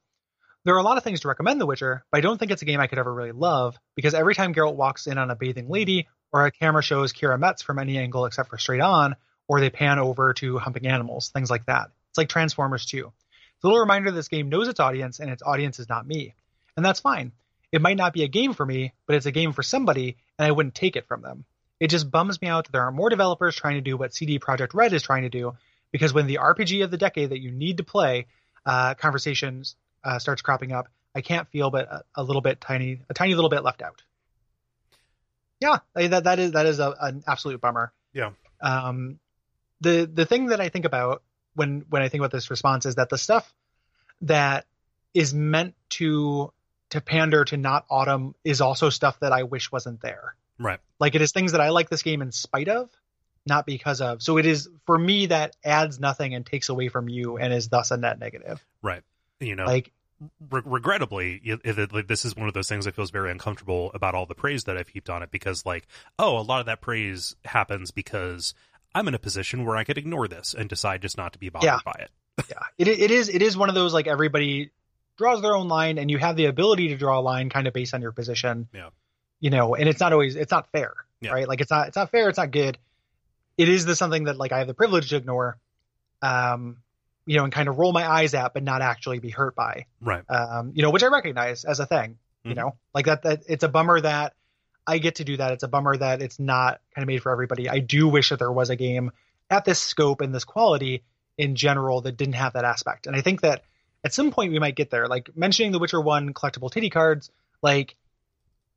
[SPEAKER 1] There are a lot of things to recommend The Witcher, but I don't think it's a game I could ever really love, because every time Geralt walks in on a bathing lady, or a camera shows Keira Metz from any angle except for straight on, or they pan over to humping animals, things like that. It's like Transformers 2. It's a little reminder this game knows its audience, and its audience is not me. And that's fine. It might not be a game for me, but it's a game for somebody, and I wouldn't take it from them. It just bums me out that there aren't more developers trying to do what CD Projekt Red is trying to do, because when the RPG of the decade that you need to play uh, conversations uh, starts cropping up, I can't feel but a, a little bit tiny, a tiny little bit left out. Yeah, that that is that is a, an absolute bummer.
[SPEAKER 2] Yeah.
[SPEAKER 1] Um, the the thing that I think about when when I think about this response is that the stuff that is meant to to pander to not autumn is also stuff that I wish wasn't there.
[SPEAKER 2] Right.
[SPEAKER 1] Like it is things that I like this game in spite of, not because of. So it is for me that adds nothing and takes away from you and is thus a net negative.
[SPEAKER 2] Right. You know,
[SPEAKER 1] Like
[SPEAKER 2] re- regrettably, it, it, like, this is one of those things that feels very uncomfortable about all the praise that I've heaped on it because, like, oh, a lot of that praise happens because I'm in a position where I could ignore this and decide just not to be bothered
[SPEAKER 1] Yeah.
[SPEAKER 2] by it.
[SPEAKER 1] yeah, it it is it is one of those like everybody draws their own line and you have the ability to draw a line kind of based on your position.
[SPEAKER 2] Yeah.
[SPEAKER 1] You know, and it's not always it's not fair,
[SPEAKER 2] Yeah.
[SPEAKER 1] right? Like it's not it's not fair, it's not good. It is the something that like I have the privilege to ignore. Um you know, and kind of roll my eyes at, but not actually be hurt by.
[SPEAKER 2] Right.
[SPEAKER 1] Um, you know, which I recognize as a thing. You
[SPEAKER 2] Mhm.
[SPEAKER 1] know, like that. That it's a bummer that I get to do that. It's a bummer that it's not kind of made for everybody. I do wish that there was a game at this scope and this quality in general that didn't have that aspect. And I think that at some point we might get there. Like mentioning the Witcher One collectible titty cards, like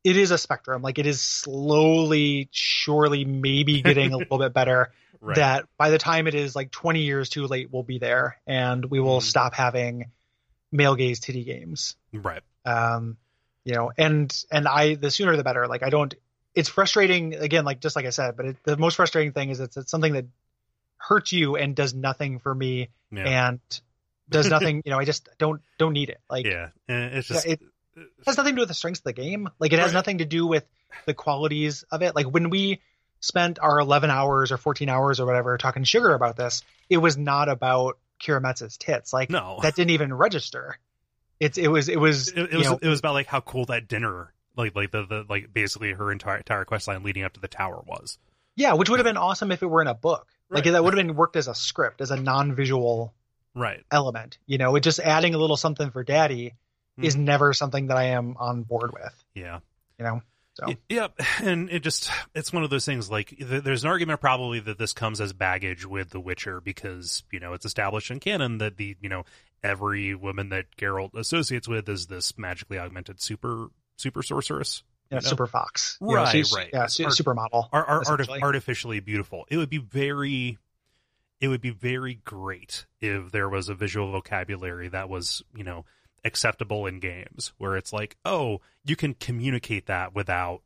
[SPEAKER 1] it is a spectrum. Like it is slowly, surely, maybe getting a little bit better
[SPEAKER 2] Right.
[SPEAKER 1] that by the time it is like 20 years too late, we'll be there and we will
[SPEAKER 2] Mhm.
[SPEAKER 1] stop having male gaze titty games.
[SPEAKER 2] right.
[SPEAKER 1] Um, you know, and, and I, the sooner the better. Like I don't, it's frustrating again, like, just like I said, but it, the most frustrating thing is it's, it's something that hurts you and does nothing for me
[SPEAKER 2] Yeah.
[SPEAKER 1] and does nothing, you know, I just don't, don't need it. Like
[SPEAKER 2] yeah. And it's just.
[SPEAKER 1] it has nothing to do with the strengths of the game. Like it has
[SPEAKER 2] Right.
[SPEAKER 1] nothing to do with the qualities of it. Like when we spent our 11 hours or 14 hours or whatever talking sugar about this, it was not about Keira Metz's tits. Like
[SPEAKER 2] no.
[SPEAKER 1] that didn't even register. It's it was it was
[SPEAKER 2] it, it was
[SPEAKER 1] know,
[SPEAKER 2] it was about like how cool that dinner like like the, the like basically her entire entire quest line leading up to the tower was
[SPEAKER 1] yeah, which would have been awesome if it were in a book. Like
[SPEAKER 2] Right.
[SPEAKER 1] that would have been worked as a script, as a non-visual
[SPEAKER 2] right
[SPEAKER 1] element. You know, it just adding a little something for Daddy is
[SPEAKER 2] Mhm.
[SPEAKER 1] never something that I am on board with.
[SPEAKER 2] yeah
[SPEAKER 1] You know, so
[SPEAKER 2] Yep, and it just it's one of those things like there's an argument probably that this comes as baggage with The Witcher because, you know, it's established in canon that the, you know, every woman that Geralt associates with is this magically augmented super super sorceress.
[SPEAKER 1] you know? Super Fox, You
[SPEAKER 2] Right, right.
[SPEAKER 1] yeah,
[SPEAKER 2] Art-
[SPEAKER 1] supermodel.
[SPEAKER 2] Are, are artif- artificially beautiful. It would be very it would be very great if there was a visual vocabulary that was, you know, acceptable in games where it's like, oh, you can communicate that without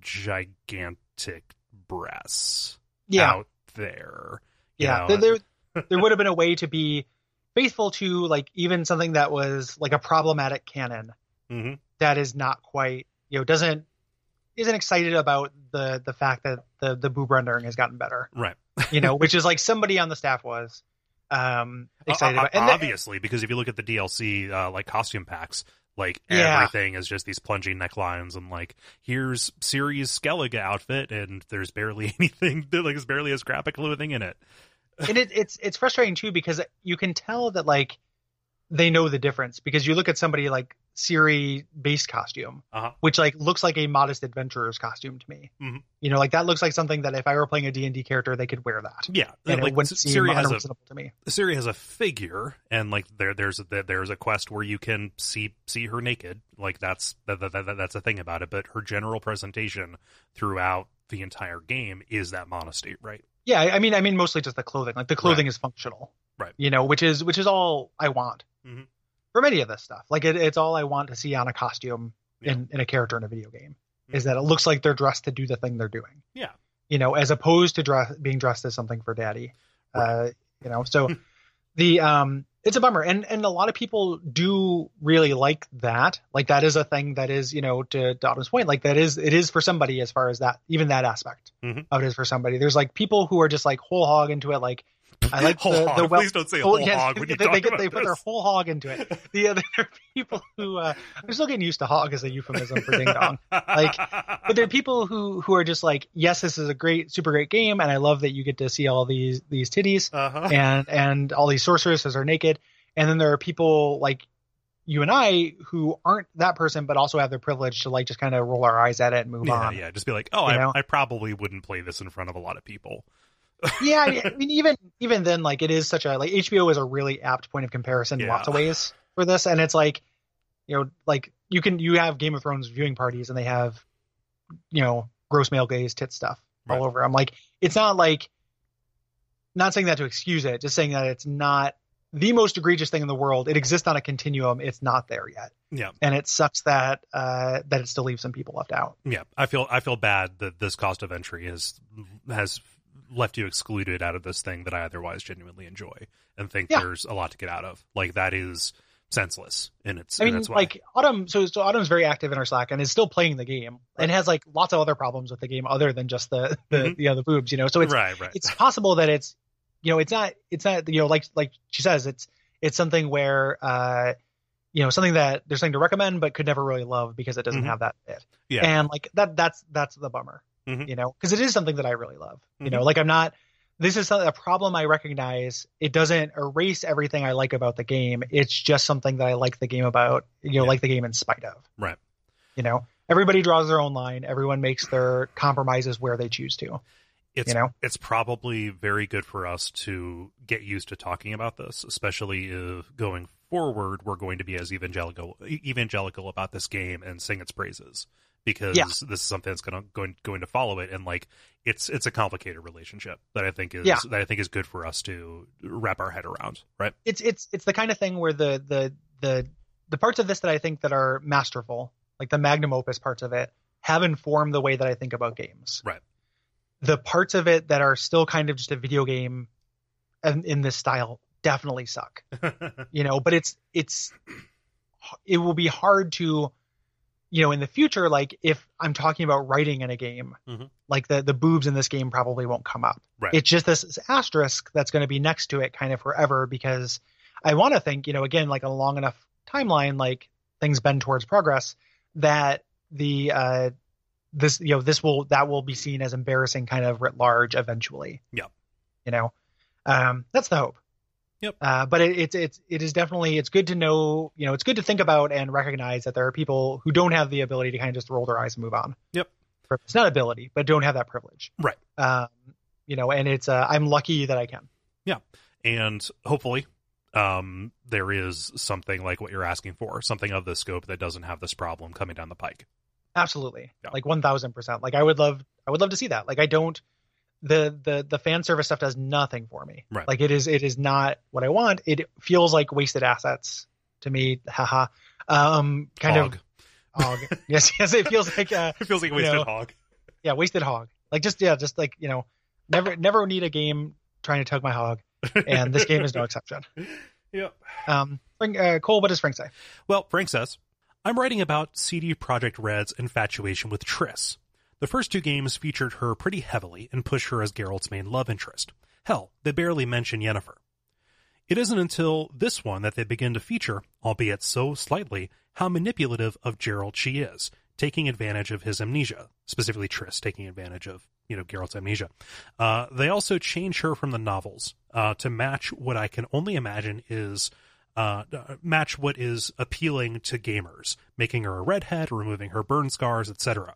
[SPEAKER 2] gigantic breasts
[SPEAKER 1] yeah,
[SPEAKER 2] out there.
[SPEAKER 1] yeah.
[SPEAKER 2] know?
[SPEAKER 1] There, there, there would have been a way to be faithful to like even something that was like a problematic canon
[SPEAKER 2] Mhm.
[SPEAKER 1] that is not quite you know doesn't isn't excited about the the fact that the the boob rendering has gotten better.
[SPEAKER 2] Right.
[SPEAKER 1] You know, which is like somebody on the staff was um excited
[SPEAKER 2] O- o-
[SPEAKER 1] about. And
[SPEAKER 2] obviously, because if you look at the DLC, uh, like costume packs, like
[SPEAKER 1] Yeah.
[SPEAKER 2] everything is just these plunging necklines, and like here's Ciri's Skellige outfit, and there's barely anything, like there's barely as graphic clothing in it.
[SPEAKER 1] and it, it's it's frustrating too because you can tell that like they know the difference because you look at somebody like Ciri base costume,
[SPEAKER 2] Uh-huh.
[SPEAKER 1] which like looks like a modest adventurer's costume to me.
[SPEAKER 2] Mhm.
[SPEAKER 1] You know, like that looks like something that if I were playing a D and D character, they could wear that.
[SPEAKER 2] Yeah,
[SPEAKER 1] And
[SPEAKER 2] like
[SPEAKER 1] it wouldn't seem
[SPEAKER 2] Ciri has a
[SPEAKER 1] to me.
[SPEAKER 2] Ciri has a figure, and like there there's a, there's a quest where you can see see her naked. Like that's that, that, that, that's a thing about it. But her general presentation throughout the entire game is that modesty, right?
[SPEAKER 1] Yeah, I mean, I mean mostly just the clothing. Like the clothing is functional,
[SPEAKER 2] Right.
[SPEAKER 1] You know, which is which is all I want
[SPEAKER 2] Mhm.
[SPEAKER 1] For many of this stuff. Like it, it's all I want to see on a costume
[SPEAKER 2] Yeah.
[SPEAKER 1] in in a character in a video game is
[SPEAKER 2] Mhm.
[SPEAKER 1] that it looks like they're dressed to do the thing they're doing.
[SPEAKER 2] Yeah.
[SPEAKER 1] You know, as opposed to dress being dressed as something for daddy. Uh, you know, so the um it's a bummer and and a lot of people do really like that like that is a thing that is you know to Daughter's point like that is it is for somebody as far as that even that aspect
[SPEAKER 2] Mhm.
[SPEAKER 1] of it is for somebody there's like people who are just like whole hog into it like I like
[SPEAKER 2] whole
[SPEAKER 1] the,
[SPEAKER 2] hog.
[SPEAKER 1] the well
[SPEAKER 2] Please don't say
[SPEAKER 1] well,
[SPEAKER 2] whole
[SPEAKER 1] yes,
[SPEAKER 2] hog when you
[SPEAKER 1] they,
[SPEAKER 2] talk
[SPEAKER 1] they, get,
[SPEAKER 2] about
[SPEAKER 1] they put their
[SPEAKER 2] this.
[SPEAKER 1] whole hog into it the other people who uh I'm still getting used to hog as a euphemism for ding dong like, but there are people who who are just like yes this is a great super great game and I love that you get to see all these these titties
[SPEAKER 2] uh-huh.
[SPEAKER 1] and and all these sorceresses are naked and then there are people like you and I who aren't that person but also have the privilege to like just kind of roll our eyes at it and move
[SPEAKER 2] yeah,
[SPEAKER 1] on
[SPEAKER 2] yeah. Just be like, oh, I. I probably wouldn't play this in front of a lot of people.
[SPEAKER 1] Yeah I mean, even even then like it is such a like HBO is a really apt point of comparison in
[SPEAKER 2] Yeah.
[SPEAKER 1] lots of ways for this and it's like you know like you can you have Game of Thrones viewing parties and they have you know gross male gaze tit stuff all over I'm like it's not like not saying that to excuse it, just saying that it's not the most egregious thing in the world. It exists on a continuum. It's not there yet.
[SPEAKER 2] Yeah.
[SPEAKER 1] And it sucks that uh, that it still leaves some people left out.
[SPEAKER 2] Yeah, I feel I feel bad that this cost of entry has has left you excluded out of this thing that I otherwise genuinely enjoy and think
[SPEAKER 1] Yeah.
[SPEAKER 2] there's a lot to get out of. Like that is senseless in its
[SPEAKER 1] I mean,
[SPEAKER 2] its
[SPEAKER 1] like Autumn. So, so Autumn's very active in our Slack and is still playing the game and has like lots of other problems with the game other than just the the
[SPEAKER 2] Mhm.
[SPEAKER 1] you know the boobs. You know, so it's
[SPEAKER 2] right, right.
[SPEAKER 1] it's possible that it's you know it's not it's not you know like like she says it's it's something where uh you know something that there's something to recommend but could never really love because it doesn't
[SPEAKER 2] Mhm.
[SPEAKER 1] have that fit
[SPEAKER 2] Yeah.
[SPEAKER 1] and like that that's that's the bummer
[SPEAKER 2] Mhm.
[SPEAKER 1] you know because it is something that i really love you
[SPEAKER 2] Mhm.
[SPEAKER 1] know like i'm not this is a problem i recognize it doesn't erase everything i like about the game it's just something that i like the game about you know
[SPEAKER 2] Yeah.
[SPEAKER 1] like the game in spite of
[SPEAKER 2] Right.
[SPEAKER 1] you know everybody draws their own line everyone makes their compromises where they choose to
[SPEAKER 2] it's
[SPEAKER 1] you know
[SPEAKER 2] it's probably very good for us to get used to talking about this, especially if going forward we're going to be as evangelical evangelical about this game and sing its praises because
[SPEAKER 1] Yeah.
[SPEAKER 2] this is something that's going to going going to follow it and like it's it's a complicated relationship that I think is
[SPEAKER 1] Yeah.
[SPEAKER 2] that I think is good for us to wrap our head around, right?
[SPEAKER 1] it's it's it's the kind of thing where the the the the parts of this that I think that are masterful, like the magnum opus parts of it, have informed the way that I think about games.
[SPEAKER 2] Right.
[SPEAKER 1] The parts of it that are still kind of just a video game in, in this style definitely suck. You know, but it's it's it will be hard to you know in the future like if i'm talking about writing in a game
[SPEAKER 2] Mhm.
[SPEAKER 1] like the the boobs in this game probably won't come up
[SPEAKER 2] Right.
[SPEAKER 1] it's just this, this asterisk that's going to be next to it kind of forever because i want to think you know again like a long enough timeline like things bend towards progress that the uh this you know this will that will be seen as embarrassing kind of writ large eventually
[SPEAKER 2] Yeah.
[SPEAKER 1] you know um that's the hope
[SPEAKER 2] Yep.
[SPEAKER 1] uh, but it, it's it's it is definitely it's good to know you know it's good to think about and recognize that there are people who don't have the ability to kind of just roll their eyes and move on.
[SPEAKER 2] Yep.
[SPEAKER 1] It's not ability, but don't have that privilege.
[SPEAKER 2] Right.
[SPEAKER 1] Um, you know, and it's uh, I'm lucky that I can.
[SPEAKER 2] Yeah, and hopefully um there is something like what you're asking for, something of the scope that doesn't have this problem coming down the pike.
[SPEAKER 1] Absolutely.
[SPEAKER 2] Yeah.
[SPEAKER 1] Like one thousand percent. Like I would love I would love to see that. Like I don't the the the fan service stuff does nothing for me.
[SPEAKER 2] Right.
[SPEAKER 1] Like it is it is not what I want. It feels like wasted assets to me. Haha. Um kind
[SPEAKER 2] Hog.
[SPEAKER 1] of hog. yes, yes, it feels like uh
[SPEAKER 2] It feels like a
[SPEAKER 1] You
[SPEAKER 2] wasted
[SPEAKER 1] know,
[SPEAKER 2] hog.
[SPEAKER 1] yeah, wasted hog. Like just yeah, just like, you know, never never need a game trying to tug my hog. And this game is no exception.
[SPEAKER 2] Yep.
[SPEAKER 1] Um Frank, uh, Cole, what does Frank say?
[SPEAKER 2] Well, Frank says, I'm writing about CD Projekt Red's infatuation with Triss. The first two games featured her pretty heavily and pushed her as Geralt's main love interest. Hell, they barely mention Yennefer. It isn't until this one that they begin to feature, albeit so slightly, how manipulative of Geralt she is, taking advantage of his amnesia, specifically Triss taking advantage of, you know, Geralt's amnesia. Uh, they also change her from the novels uh, to match what I can only imagine is uh, match what is appealing to gamers, making her a redhead, removing her burn scars, etc.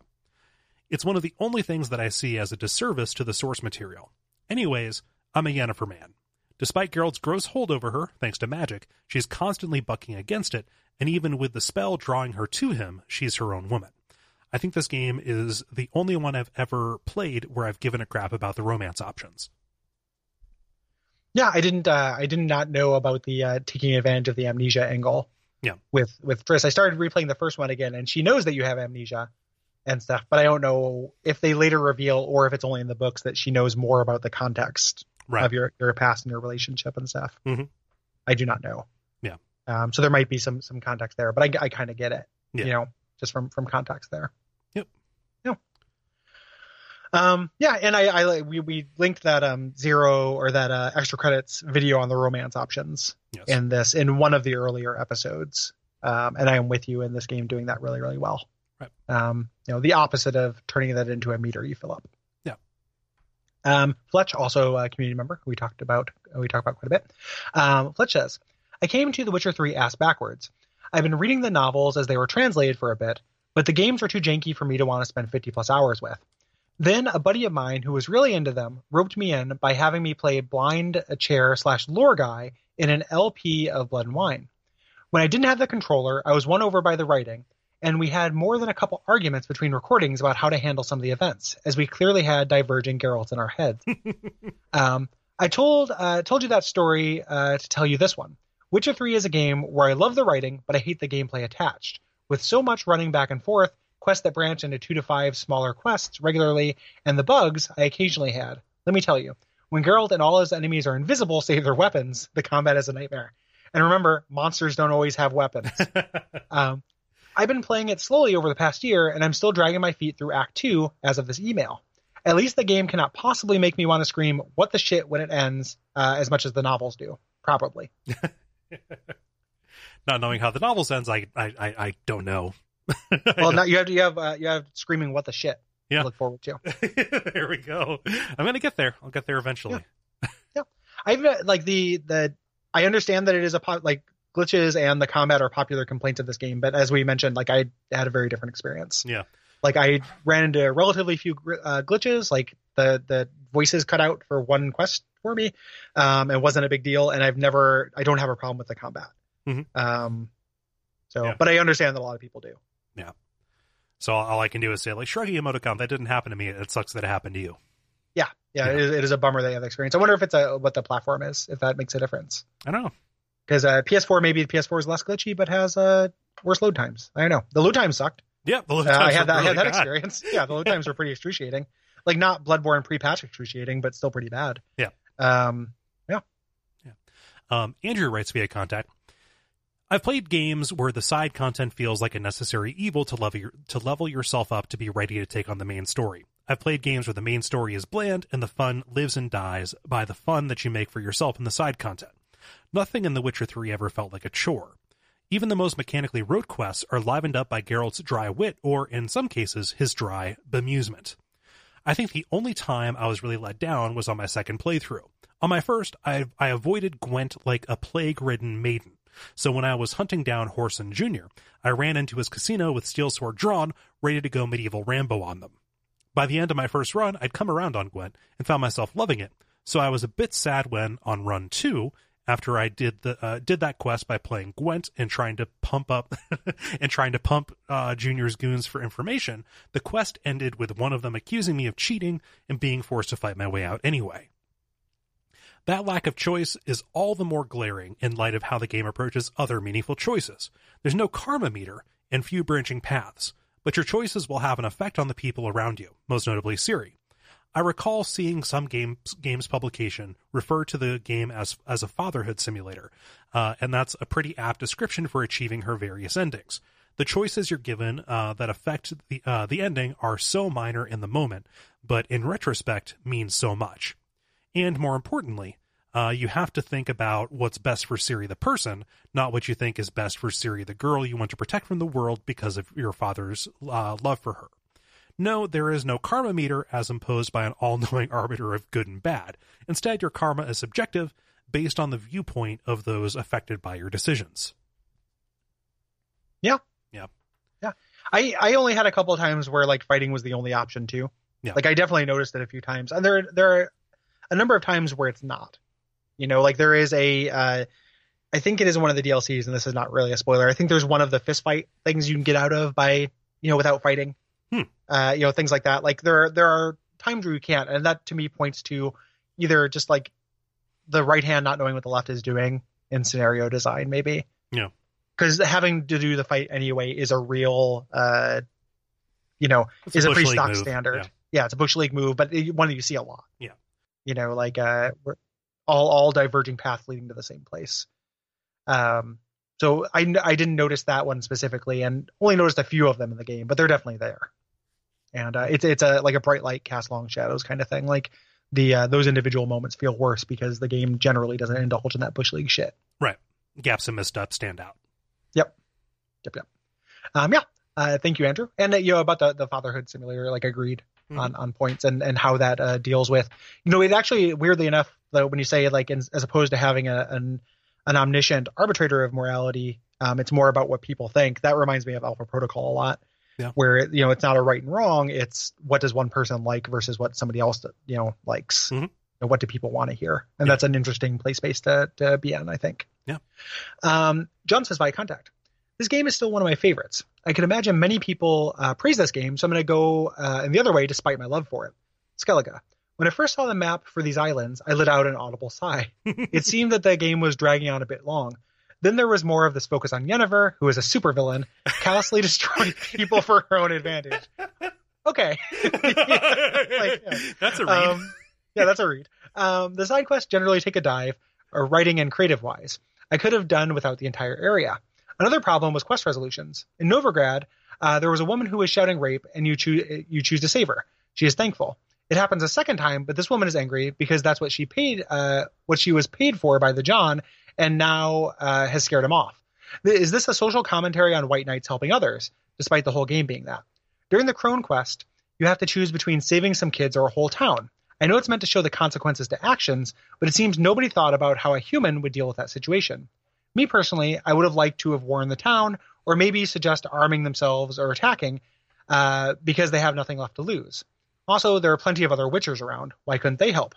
[SPEAKER 2] It's one of the only things that I see as a disservice to the source material. Anyways, I'm a Yennefer man. Despite Geralt's gross hold over her, thanks to magic, she's constantly bucking against it, and even with the spell drawing her to him, she's her own woman. I think this game is the only one I've ever played where I've given a crap about the romance options.
[SPEAKER 1] Yeah, I didn't. Uh, I did not know about the uh, taking advantage of the amnesia angle.
[SPEAKER 2] Yeah.
[SPEAKER 1] With with Triss, I started replaying the first one again, and she knows that you have amnesia and stuff, but I don't know if they later reveal or if it's only in the books that she knows more about the context
[SPEAKER 2] Right.
[SPEAKER 1] of your your past and your relationship and stuff.
[SPEAKER 2] Mhm.
[SPEAKER 1] I do not know.
[SPEAKER 2] Yeah.
[SPEAKER 1] Um. So there might be some some context there, but I I kind of get it.
[SPEAKER 2] Yeah.
[SPEAKER 1] You know, just from from context there.
[SPEAKER 2] Yep.
[SPEAKER 1] Yeah. Um. Yeah, and I I we we linked that um zero or that uh, extra credits video on the romance options
[SPEAKER 2] Yes.
[SPEAKER 1] in this in one of the earlier episodes. Um, and I am with you in this game doing that really, really well.
[SPEAKER 2] Right.
[SPEAKER 1] Um, you know, the opposite of turning that into a meter you fill up.
[SPEAKER 2] Yeah.
[SPEAKER 1] Um, Fletch, also a community member, who we talked about, we talked about quite a bit. Um, Fletch says, I came to The Witcher 3 ass backwards. I've been reading the novels as they were translated for a bit, but the games were too janky for me to want to spend 50 plus hours with. Then a buddy of mine who was really into them roped me in by having me play blind chair slash lore guy in an LP of Blood and Wine. When I didn't have the controller, I was won over by the writing, and we had more than a couple arguments between recordings about how to handle some of the events, as we clearly had diverging Geralts in our heads. um, I told uh, told you that story uh, to tell you this one. Witcher 3 is a game where I love the writing, but I hate the gameplay attached. With so much running back and forth, quests that branch into two to five smaller quests regularly, and the bugs I occasionally had. Let me tell you, when Geralt and all his enemies are invisible save their weapons, the combat is a nightmare. And remember, monsters don't always have weapons. um, I've been playing it slowly over the past year, and I'm still dragging my feet through Act 2 as of this email. At least the game cannot possibly make me want to scream, what the shit, when it ends, uh, as much as the novels do. Probably.
[SPEAKER 2] Not knowing how the novels ends, I I I, I don't know.
[SPEAKER 1] well, now you have you have uh, you have screaming what the shit.
[SPEAKER 2] Yeah.
[SPEAKER 1] To look forward to.
[SPEAKER 2] there we go. I'm gonna get there. I'll get there eventually.
[SPEAKER 1] Yeah. yeah. I've uh, like the the I understand that it is a po- like glitches and the combat are popular complaints of this game, but as we mentioned, like I had a very different experience.
[SPEAKER 2] Yeah.
[SPEAKER 1] Like I ran into relatively few uh, glitches, like the the voices cut out for one quest for me. Um, it wasn't a big deal, and I've never, I don't have a problem with the combat.
[SPEAKER 2] Mm-hmm.
[SPEAKER 1] Um, so,
[SPEAKER 2] Yeah.
[SPEAKER 1] but I understand that a lot of people do. Yeah.
[SPEAKER 2] So all I can do is say, like, shruggy emoticon, that didn't happen to me. It sucks that it happened to you.
[SPEAKER 1] Yeah, yeah,
[SPEAKER 2] Yeah.
[SPEAKER 1] It, is, it is a bummer that you have experience. I wonder if it's a what the platform is, if that makes a difference.
[SPEAKER 2] I don't know.
[SPEAKER 1] Because uh, PS4 maybe the PS4 is less glitchy, but has uh, worse load times. I don't know. The load times sucked.
[SPEAKER 2] Yeah, the load
[SPEAKER 1] Uh, I
[SPEAKER 2] times
[SPEAKER 1] had
[SPEAKER 2] were
[SPEAKER 1] that. I had that
[SPEAKER 2] bad.
[SPEAKER 1] experience. Yeah, the load times were pretty excruciating. Like not Bloodborne pre-patch excruciating, but still pretty bad.
[SPEAKER 2] Yeah.
[SPEAKER 1] Um.
[SPEAKER 2] Um, Andrew writes via contact. I've played games where the side content feels like a necessary evil to level your, to level yourself up to be ready to take on the main story. I've played games where the main story is bland and the fun lives and dies by the fun that you make for yourself in the side content. Nothing in The Witcher 3 ever felt like a chore. Even the most mechanically rote quests are livened up by Geralt's dry wit or, in some cases, his dry bemusement. I think the only time I was really let down was on my second playthrough. On my first, I, I avoided Gwent like a plague ridden maiden. So when I was hunting down Whoreson Jr., I ran into his casino with steel sword drawn, ready to go medieval Rambo on them. By the end of my first run, I'd come around on Gwent and found myself loving it. So I was a bit sad when, on run two, after I did the uh, did that quest by playing Gwent and trying to pump up and trying to pump uh, Junior's goons for information, the quest ended with one of them accusing me of cheating and being forced to fight my way out anyway. That lack of choice is all the more glaring in light of how the game approaches other meaningful choices. There's no karma meter and few branching paths, but your choices will have an effect on the people around you, most notably Ciri. I recall seeing some games games publication refer to the game as as a fatherhood simulator, uh, and that's a pretty apt description for achieving her various endings. The choices you're given uh, that affect the uh, the ending are so minor in the moment, but in retrospect mean so much. And more importantly, uh, you have to think about what's best for Ciri the person, not what you think is best for Ciri the girl you want to protect from the world because of your father's uh, love for her. No, there is no karma meter as imposed by an all knowing arbiter of good and bad. Instead, your karma is subjective based on the viewpoint of those affected by your decisions. Yeah. Yeah. Yeah.
[SPEAKER 1] I I only had a couple of times where like fighting was the only option too.
[SPEAKER 2] Yeah.
[SPEAKER 1] Like I definitely noticed it a few times, and there there are a number of times where it's not. You know, like there is a. Uh, I think it is one of the DLCs, and this is not really a spoiler. I think there's one of the fist fight things you can get out of by you know without fighting.
[SPEAKER 2] Hmm.
[SPEAKER 1] Uh, you know things like that. Like there there are times where you can't, and that to me points to either just like the right hand not knowing what the left is doing in scenario design, maybe.
[SPEAKER 2] Yeah.
[SPEAKER 1] Because having to do the fight anyway is a real, uh, you know,
[SPEAKER 2] It's
[SPEAKER 1] is a
[SPEAKER 2] Bush
[SPEAKER 1] pretty stock
[SPEAKER 2] move,
[SPEAKER 1] standard.
[SPEAKER 2] yeah.
[SPEAKER 1] Yeah. it's a bush league move, but it, one that you see a lot.
[SPEAKER 2] Yeah.
[SPEAKER 1] You know, like uh, we're all all diverging paths leading to the same place. Um, so I I didn't notice that one specifically, and only noticed a few of them in the game, but they're definitely there. And uh, it's it's a like a bright light cast long shadows kind of thing. Like the uh, those individual moments feel worse because the game generally doesn't indulge in that bush league shit.
[SPEAKER 2] Right, gaps and missteps stand out.
[SPEAKER 1] Yep, yep. Yep. Um, yeah. Uh, thank you, Andrew. And uh, you know about the the fatherhood simulator, like agreed
[SPEAKER 2] Mhm.
[SPEAKER 1] on on points and and how that uh, deals with. You know, it actually weirdly enough, though, when you say like in, as opposed to having a, an an omniscient arbitrator of morality, um, it's more about what people think. That reminds me of Alpha Protocol a lot.
[SPEAKER 2] Yeah.
[SPEAKER 1] Where you know it's not a right and wrong. It's what does one person like versus what somebody else you know likes.
[SPEAKER 2] Mhm.
[SPEAKER 1] And what do people want to hear? And
[SPEAKER 2] Yeah.
[SPEAKER 1] that's an interesting play space to to be in, I think.
[SPEAKER 2] Yeah.
[SPEAKER 1] Um, John says by contact. This game is still one of my favorites. I can imagine many people uh, praise this game, so I'm going to go uh, in the other way despite my love for it. Skellige. When I first saw the map for these islands, I let out an audible sigh. it seemed that the game was dragging on a bit long. Then there was more of this focus on Yennefer, who is a supervillain, callously destroying people for her own advantage. Okay. Like, yeah.
[SPEAKER 2] That's a read.
[SPEAKER 1] Um, yeah, that's a read. Um, the side quests generally take a dive, or writing and creative wise. I could have done without the entire area. Another problem was quest resolutions. In Novigrad, uh, there was a woman who was shouting rape, and you choose you choose to save her. She is thankful. It happens a second time, but this woman is angry because that's what she paid, uh, what she was paid for by the John, and now uh, has scared him off. Is this a social commentary on white knights helping others, despite the whole game being that? During the Crone quest, you have to choose between saving some kids or a whole town. I know it's meant to show the consequences to actions, but it seems nobody thought about how a human would deal with that situation. Me personally, I would have liked to have warned the town, or maybe suggest arming themselves or attacking, uh, because they have nothing left to lose. Also, there are plenty of other Witchers around. Why couldn't they help?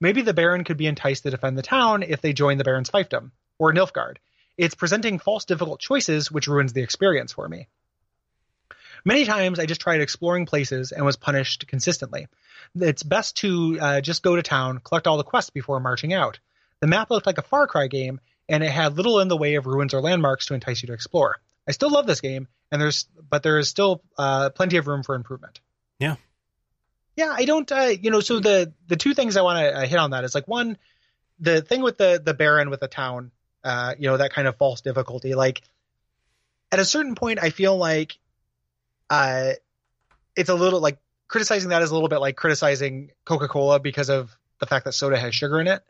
[SPEAKER 1] Maybe the Baron could be enticed to defend the town if they join the Baron's fiefdom, or Nilfgaard. It's presenting false difficult choices which ruins the experience for me. Many times I just tried exploring places and was punished consistently. It's best to uh, just go to town, collect all the quests before marching out. The map looked like a Far Cry game, and it had little in the way of ruins or landmarks to entice you to explore. I still love this game, and there's but there is still uh, plenty of room for improvement.
[SPEAKER 2] Yeah.
[SPEAKER 1] Yeah, I don't. Uh, you know, so the the two things I want to uh, hit on that is like one, the thing with the the Baron with the town, uh, you know, that kind of false difficulty. Like at a certain point, I feel like, uh, it's a little like criticizing that is a little bit like criticizing Coca Cola because of the fact that soda has sugar in it.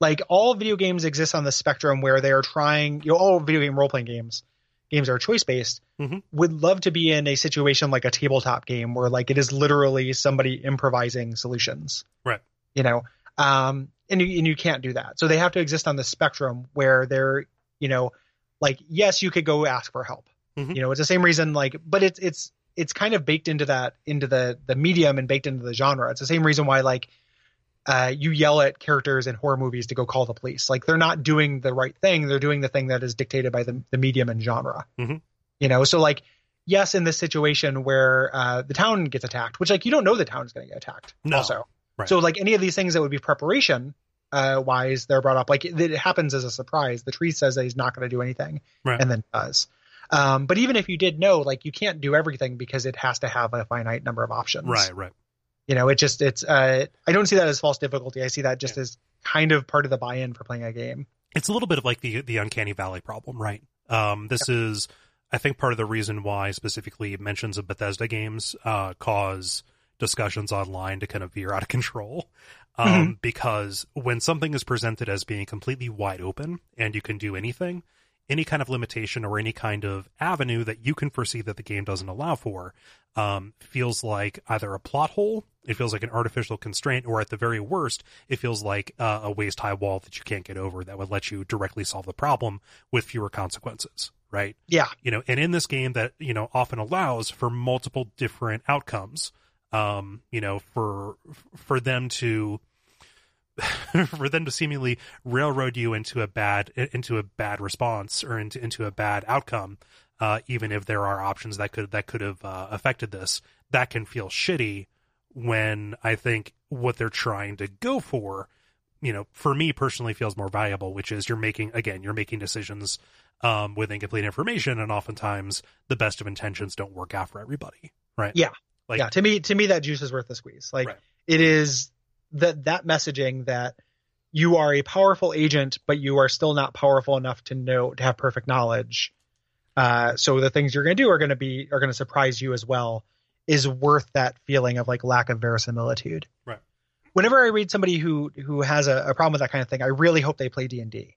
[SPEAKER 1] Like all video games exist on the spectrum where they are trying, you know, all video game role playing games, games are choice based.
[SPEAKER 2] Mhm.
[SPEAKER 1] Would love to be in a situation like a tabletop game where like it is literally somebody improvising solutions.
[SPEAKER 2] Right.
[SPEAKER 1] You know, um, and you, and you can't do that. So they have to exist on the spectrum where they're, you know, like yes, you could go ask for help.
[SPEAKER 2] Mhm.
[SPEAKER 1] You know, it's the same reason like, but it's it's it's kind of baked into that into the the medium and baked into the genre. It's the same reason why like uh, you yell at characters in horror movies to go call the police. Like they're not doing the right thing. They're doing the thing that is dictated by the, the medium and genre.
[SPEAKER 2] Mhm.
[SPEAKER 1] You know, so like, yes, in this situation where uh, the town gets attacked, which like you don't know the town is going to get attacked.
[SPEAKER 2] No.
[SPEAKER 1] Also,
[SPEAKER 2] Right.
[SPEAKER 1] so like any of these things that would be preparation uh, wise, they're brought up. Like it, it happens as a surprise. The tree says that he's not going to do anything,
[SPEAKER 2] Right.
[SPEAKER 1] and then does. Um, but even if you did know, like you can't do everything because it has to have a finite number of options
[SPEAKER 2] Right, right.
[SPEAKER 1] You know it just it's uh i don't see that as false difficulty. I see that just as kind of part of the buy-in for playing a game.
[SPEAKER 2] It's a little bit of like the the uncanny valley problem, right? Um, this is, I think, part of the reason why specifically mentions of Bethesda games uh, cause discussions online to kind of veer out of control. Um, because when something is presented as being completely wide open and you can do anything, any kind of limitation or any kind of avenue that you can foresee that the game doesn't allow for um, feels like either a plot hole, it feels like an artificial constraint, or at the very worst, it feels like uh, a waist high wall that you can't get over that would let you directly solve the problem with fewer consequences, right?
[SPEAKER 1] yeah
[SPEAKER 2] You know, and in this game that, you know, often allows for multiple different outcomes, um, you know, for for them to for them to seemingly railroad you into a bad into a bad response or into into a bad outcome, uh, even if there are options that could that could have uh, affected this, that can feel shitty. When I think what they're trying to go for, you know, for me personally feels more valuable, which is you're making again you're making decisions um, with incomplete information, and oftentimes the best of intentions don't work out for everybody, right?
[SPEAKER 1] Yeah.
[SPEAKER 2] like
[SPEAKER 1] yeah to me to me that juice is worth the squeeze like
[SPEAKER 2] Right.
[SPEAKER 1] it is that that messaging that you are a powerful agent but you are still not powerful enough to know to have perfect knowledge uh so the things you're going to do are going to be are going to surprise you as well is worth that feeling of like lack of verisimilitude
[SPEAKER 2] Right.
[SPEAKER 1] whenever i read somebody who who has a, a problem with that kind of thing i really hope they play d&d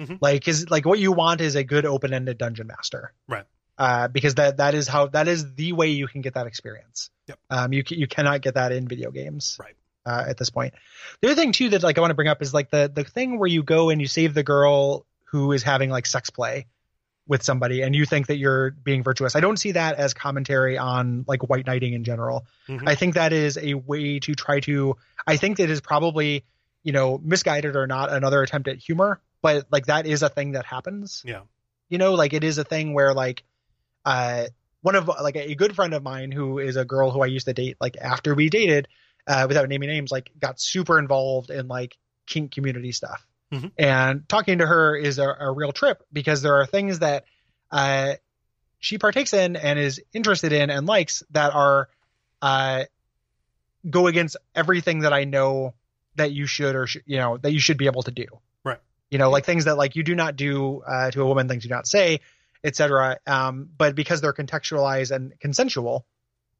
[SPEAKER 2] Mhm.
[SPEAKER 1] like is like what you want is a good open-ended dungeon master
[SPEAKER 2] Right.
[SPEAKER 1] uh, because that that is how that is the way you can get that experience.
[SPEAKER 2] Yep.
[SPEAKER 1] Um, you you cannot get that in video games.
[SPEAKER 2] Right.
[SPEAKER 1] Uh, at this point, the other thing too that like I want to bring up is like the the thing where you go and you save the girl who is having like sex play with somebody and you think that you're being virtuous. I don't see that as commentary on like white knighting in general.
[SPEAKER 2] Mhm.
[SPEAKER 1] I think that is a way to try to. I think it is probably you know misguided or not another attempt at humor, but like that is a thing that happens
[SPEAKER 2] yeah,
[SPEAKER 1] you know like it is a thing where like uh one of like a good friend of mine who is a girl who i used to date like after we dated uh, without naming names, like got super involved in like kink community stuff.
[SPEAKER 2] Mhm.
[SPEAKER 1] And talking to her is a, a real trip because there are things that uh, she partakes in and is interested in and likes that are uh, go against everything that I know that you should or sh- you know that you should be able to do.
[SPEAKER 2] Right.
[SPEAKER 1] You know, like things that like you do not do uh, to a woman, things you do not say, etc. Um, but because they're contextualized and consensual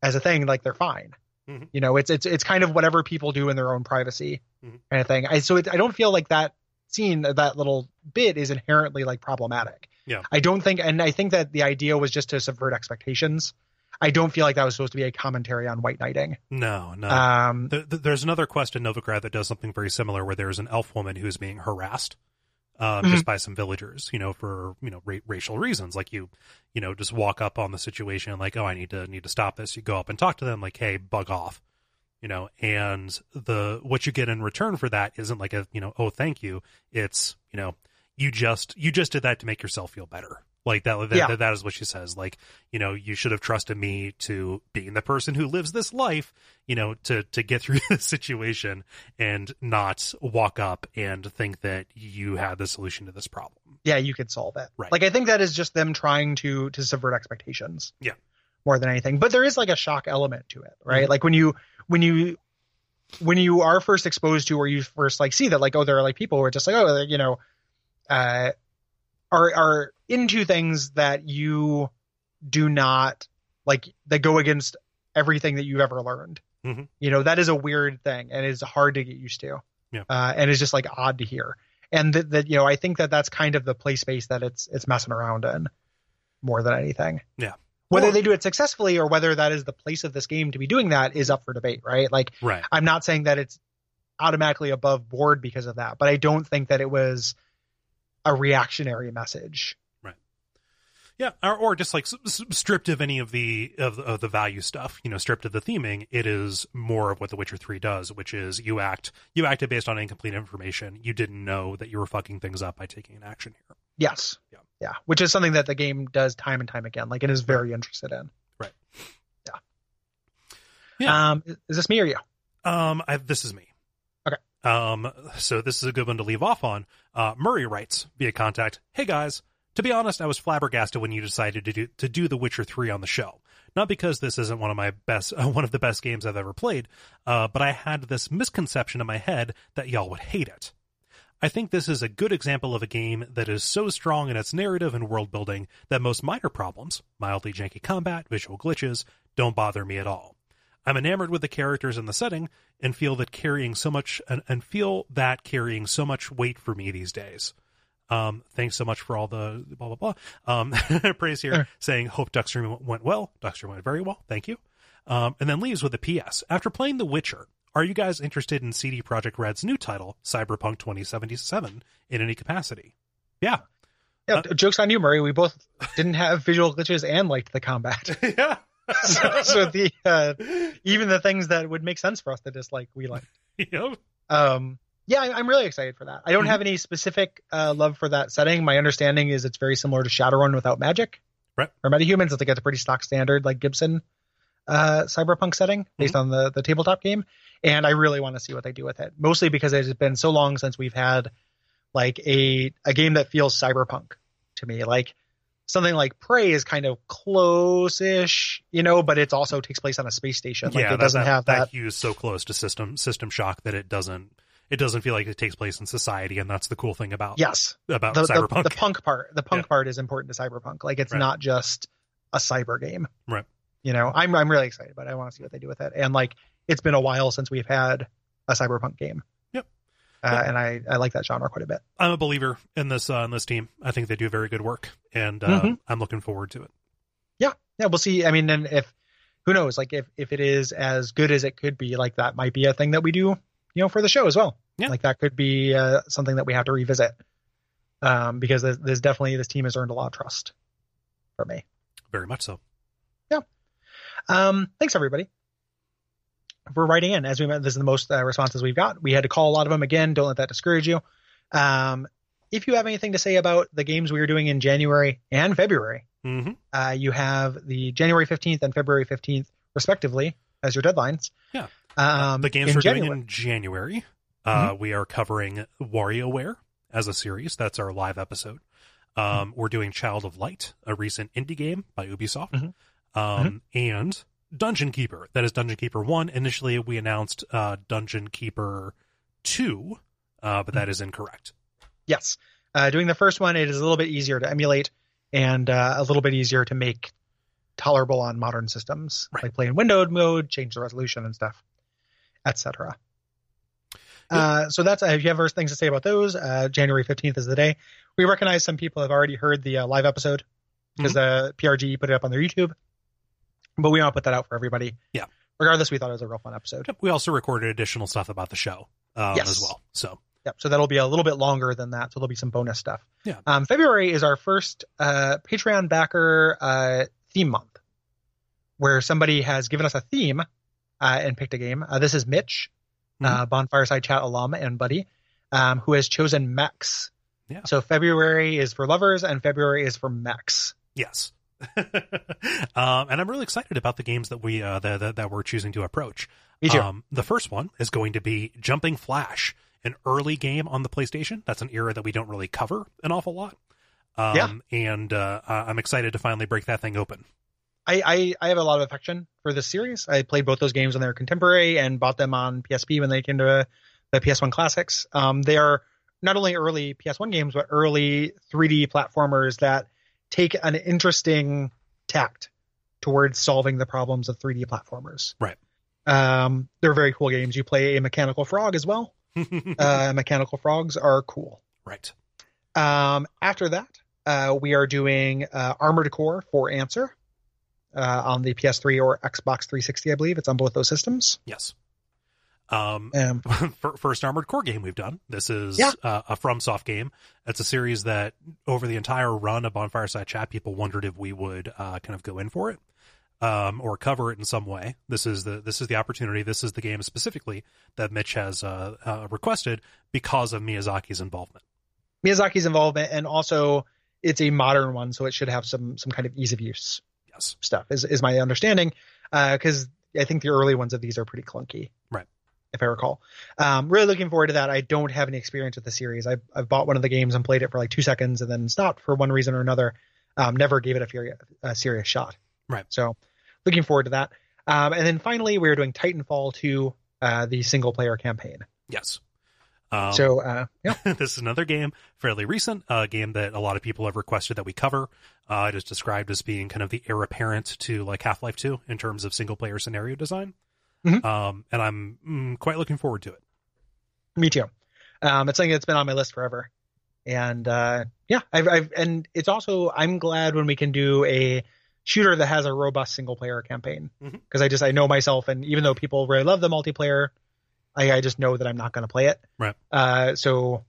[SPEAKER 1] as a thing, like they're fine.
[SPEAKER 2] Mhm.
[SPEAKER 1] You know, it's it's it's kind of whatever people do in their own privacy
[SPEAKER 2] Mhm.
[SPEAKER 1] kind of thing. I so it, I don't feel like that scene that little bit is inherently like problematic.
[SPEAKER 2] Yeah.
[SPEAKER 1] I don't think, and I think that the idea was just to subvert expectations. I don't feel like that was supposed to be a commentary on white knighting.
[SPEAKER 2] No, no.
[SPEAKER 1] Um,
[SPEAKER 2] Th- th- there's another quest in Novigrad that does something very similar, where there's an elf woman who's being harassed um,
[SPEAKER 1] Mhm.
[SPEAKER 2] just by some villagers, you know, for you know ra- racial reasons. Like you, you know, just walk up on the situation, like, oh, I need to need to stop this. You go up and talk to them, like, hey, bug off, you know. And the what you get in return for that isn't like a you know, oh, thank you. It's you know, you just you just did that to make yourself feel better. Like that, that,
[SPEAKER 1] Yeah.
[SPEAKER 2] that, that is what she says. Like, you know, you should have trusted me to being the person who lives this life, you know, to, to get through this situation and not walk up and think that you had the solution to this problem.
[SPEAKER 1] yeah, you could solve it.
[SPEAKER 2] Right.
[SPEAKER 1] Like I think that is just them trying to to subvert expectations.
[SPEAKER 2] Yeah.
[SPEAKER 1] More than anything, but there is like a shock element to it, right?
[SPEAKER 2] Mhm.
[SPEAKER 1] Like when you when you when you are first exposed to or you first like see that like oh there are like people who are just like oh you know uh are are into things that you do not like that go against everything that you've ever learned.
[SPEAKER 2] Mhm.
[SPEAKER 1] You know that is a weird thing and it's hard to get used to.
[SPEAKER 2] Yeah.
[SPEAKER 1] Uh, and it's just like odd to hear. And that, that you know I think that that's kind of the play space that it's it's messing around in more than anything.
[SPEAKER 2] Yeah.
[SPEAKER 1] Whether they do it successfully or whether that is the place of this game to be doing that is up for debate, right? Like
[SPEAKER 2] Right.
[SPEAKER 1] I'm not saying that it's automatically above board because of that, but I don't think that it was a reactionary message. Right.
[SPEAKER 2] Yeah, or, or just like stripped of any of the of, of the value stuff, you know, stripped of the theming. It is more of what The Witcher Three does, which is you act you acted based on incomplete information. You didn't know that you were fucking things up by taking an action here.
[SPEAKER 1] Yes.
[SPEAKER 2] Yeah.
[SPEAKER 1] Yeah. Which is something that the game does time and time again. Like it is very interested in.
[SPEAKER 2] Right.
[SPEAKER 1] Yeah.
[SPEAKER 2] Yeah.
[SPEAKER 1] Um, is this me or you?
[SPEAKER 2] Um, I, this is me.
[SPEAKER 1] Okay.
[SPEAKER 2] Um, so this is a good one to leave off on. Uh, Murray writes via contact, "Hey guys, to be honest, I was flabbergasted when you decided to do to do The Witcher Three on the show. Not because this isn't one of my best, uh, one of the best games I've ever played, uh, but I had this misconception in my head that y'all would hate it." I think this is a good example of a game that is so strong in its narrative and world building that most minor problems, mildly janky combat, visual glitches, don't bother me at all. I'm enamored with the characters and the setting and feel that carrying so much and, and feel that carrying so much weight for me these days. Um, thanks so much for all the blah blah blah. Um, praise here
[SPEAKER 1] Sure.
[SPEAKER 2] saying hope Duckstream went well. Duckstream went very well. Thank you. Um, and then leaves with a PS. After playing The Witcher, are you guys interested in CD Projekt Red's new title, Cyberpunk 2077, in any capacity? Yeah.
[SPEAKER 1] Yeah.
[SPEAKER 2] Uh,
[SPEAKER 1] jokes on you, Murray. We both didn't have visual glitches and liked the combat.
[SPEAKER 2] yeah.
[SPEAKER 1] so, so the uh, even the things that would make sense for us to dislike, we like.
[SPEAKER 2] Yep.
[SPEAKER 1] Um, yeah, I'm really excited for that. I don't
[SPEAKER 2] Mhm.
[SPEAKER 1] have any specific uh, love for that setting. My understanding is it's very similar to Shadowrun without magic.
[SPEAKER 2] Right.
[SPEAKER 1] Or metahumans. I think it's a pretty stock standard like Gibson uh, cyberpunk setting based
[SPEAKER 2] Mm-hmm.
[SPEAKER 1] on the the tabletop game. And I really want to see what they do with it. Mostly because it has been so long since we've had like a a game that feels cyberpunk to me. Like something like Prey is kind of close-ish, you know, but it also takes place on a space station. Like
[SPEAKER 2] yeah,
[SPEAKER 1] it doesn't
[SPEAKER 2] that,
[SPEAKER 1] have that.
[SPEAKER 2] that hue is so close to system system shock that it doesn't it doesn't feel like it takes place in society, and that's the cool thing about
[SPEAKER 1] yes,
[SPEAKER 2] about
[SPEAKER 1] the, the,
[SPEAKER 2] cyberpunk.
[SPEAKER 1] the punk part the punk
[SPEAKER 2] Yeah.
[SPEAKER 1] part is important to cyberpunk like it's
[SPEAKER 2] Right.
[SPEAKER 1] not just a cyber game
[SPEAKER 2] Right.
[SPEAKER 1] you know i'm i'm really excited but i want to see what they do with it and like it's been a while since we've had a cyberpunk game
[SPEAKER 2] Yep.
[SPEAKER 1] uh, and i i like that genre quite a bit
[SPEAKER 2] I'm a believer in this uh, in this team. I think they do very good work, and uh,
[SPEAKER 1] Mhm.
[SPEAKER 2] I'm looking forward to it.
[SPEAKER 1] yeah yeah, we'll see i mean and if who knows like if if it is as good as it could be like that might be a thing that we do you know for the show as well
[SPEAKER 2] Yeah.
[SPEAKER 1] like that could be uh, something that we have to revisit um because there's, there's definitely this team has earned a lot of trust from me
[SPEAKER 2] Very much so. Yeah.
[SPEAKER 1] Um, thanks everybody for writing in. As we met, this is the most uh, responses we've got. We had to call a lot of them again. Don't let that discourage you. Um, if you have anything to say about the games we were doing in January and February,
[SPEAKER 2] hmm
[SPEAKER 1] uh, you have the January 15th and February 15th, respectively, as your deadlines.
[SPEAKER 2] Yeah.
[SPEAKER 1] Um,
[SPEAKER 2] the games we're
[SPEAKER 1] January.
[SPEAKER 2] doing in January, uh, we are covering WarioWare as a series. That's our live episode. Um, We're doing Child of Light, a recent indie game by Ubisoft,
[SPEAKER 1] Mhm.
[SPEAKER 2] um, and Dungeon Keeper. That is Dungeon Keeper One. Initially, we announced uh, Dungeon Keeper Two, uh, but that is incorrect.
[SPEAKER 1] Yes. Uh, doing the first one, it is a little bit easier to emulate and uh, a little bit easier to make tolerable on modern systems,
[SPEAKER 2] Right.
[SPEAKER 1] like play in windowed mode, change the resolution and stuff, etc. Uh, so that's uh, if you have things to say about those, uh, January 15th is the day. We recognize some people have already heard the uh, live episode because the PRG put it up on their YouTube, but we want to put that out for everybody.
[SPEAKER 2] Yeah.
[SPEAKER 1] Regardless, we thought it was a real fun episode.
[SPEAKER 2] Yep, We also recorded additional stuff about the show um,
[SPEAKER 1] Yes.
[SPEAKER 2] as well. So
[SPEAKER 1] Yep. So that'll be a little bit longer than that. So there'll be some bonus stuff.
[SPEAKER 2] Yeah.
[SPEAKER 1] Um, February is our first uh, Patreon backer uh, theme month, where somebody has given us a theme uh, and picked a game. Uh, this is Mitch, uh, Bonfireside Chat alum and buddy, um, who has chosen mechs.
[SPEAKER 2] Yeah.
[SPEAKER 1] So February is for lovers and February is for mechs.
[SPEAKER 2] Yes. um, and I'm really excited about the games that we uh, that, that, we're choosing to approach.
[SPEAKER 1] Me too.
[SPEAKER 2] Um, the first one is going to be Jumping Flash, an early game on the PlayStation. That's an era that we don't really cover an awful lot. Um,
[SPEAKER 1] Yeah.
[SPEAKER 2] And uh, uh, I'm excited to finally break that thing open.
[SPEAKER 1] I, I, I have a lot of affection for this series. I played both those games when they were contemporary and bought them on PSP when they came to the PS1 classics. Um, they are not only early PS1 games, but early 3D platformers that take an interesting tact towards solving the problems of 3D platformers.
[SPEAKER 2] Right.
[SPEAKER 1] Um, they're very cool games. You play a mechanical frog as well. Uh, mechanical frogs are cool.
[SPEAKER 2] right.
[SPEAKER 1] Um, after that, uh, we are doing uh, Armored Core for Answer uh, on the PS3 or Xbox 360, I believe. It's on both those systems.
[SPEAKER 2] Yes. Um,
[SPEAKER 1] Um,
[SPEAKER 2] first Armored Core game we've done. This is
[SPEAKER 1] Yeah.
[SPEAKER 2] uh, a FromSoft game. It's a series that over the entire run of Bonfireside Chat, people wondered if we would uh, kind of go in for it um, or cover it in some way. This is the this is the opportunity. This is the game specifically that Mitch has uh, uh, requested because of Miyazaki's involvement.
[SPEAKER 1] Miyazaki's involvement, and also it's a modern one, so it should have some some kind of ease of use
[SPEAKER 2] Yes.
[SPEAKER 1] stuff. Is is my understanding? Because I think the early ones of these are pretty clunky,
[SPEAKER 2] Right.
[SPEAKER 1] If I recall. Um, really looking forward to that. I don't have any experience with the series. I I've bought one of the games and played it for like two seconds and then stopped for one reason or another. Um, never gave it a, furi- a serious shot.
[SPEAKER 2] Right.
[SPEAKER 1] So looking forward to that. Um, and then finally, we're doing Titanfall 2, uh, the single player campaign.
[SPEAKER 2] Yes. Um,
[SPEAKER 1] so uh, yeah,
[SPEAKER 2] this is another game, fairly recent, a game that a lot of people have requested that we cover. Uh, it is described as being kind of the heir apparent to like Half Life 2 in terms of single player scenario design.
[SPEAKER 1] Mhm.
[SPEAKER 2] Um, and I'm mm, quite looking forward to it.
[SPEAKER 1] Me too. Um, it's something that's been on my list forever, and uh, yeah, I've, I've and it's also I'm glad when we can do a shooter that has a robust single player campaign because I just I know myself, and even though people really love the multiplayer, I, I just know that I'm not going to play it.
[SPEAKER 2] Right.
[SPEAKER 1] Uh, so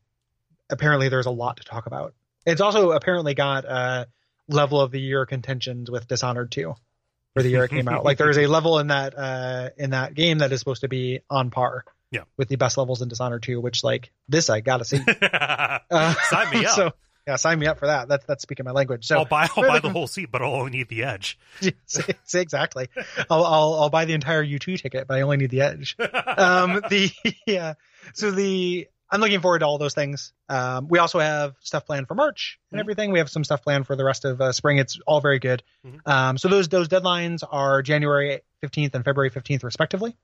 [SPEAKER 1] apparently there's a lot to talk about. It's also apparently got uh, level of the year contentions with Dishonored 2 for the year it came out. Like there's a level in that uh, in that game that is supposed to be on par
[SPEAKER 2] Yeah.
[SPEAKER 1] with the best levels in Dishonored 2, which like this I gotta see. Uh,
[SPEAKER 2] Sign me up.
[SPEAKER 1] So yeah, sign me up for that. That's that's speaking my language. So
[SPEAKER 2] I'll buy I'll buy the whole seat, but I'll only need the edge.
[SPEAKER 1] exactly. I'll, I'll I'll buy the entire U2 ticket, but I only need the edge. Um, the yeah. So the I'm looking forward to all those things. Um, we also have stuff planned for March and
[SPEAKER 2] Mhm.
[SPEAKER 1] everything. We have some stuff planned for the rest of uh, spring. It's all very good.
[SPEAKER 2] Mhm.
[SPEAKER 1] Um, so those those deadlines are January 15th and February 15th respectively.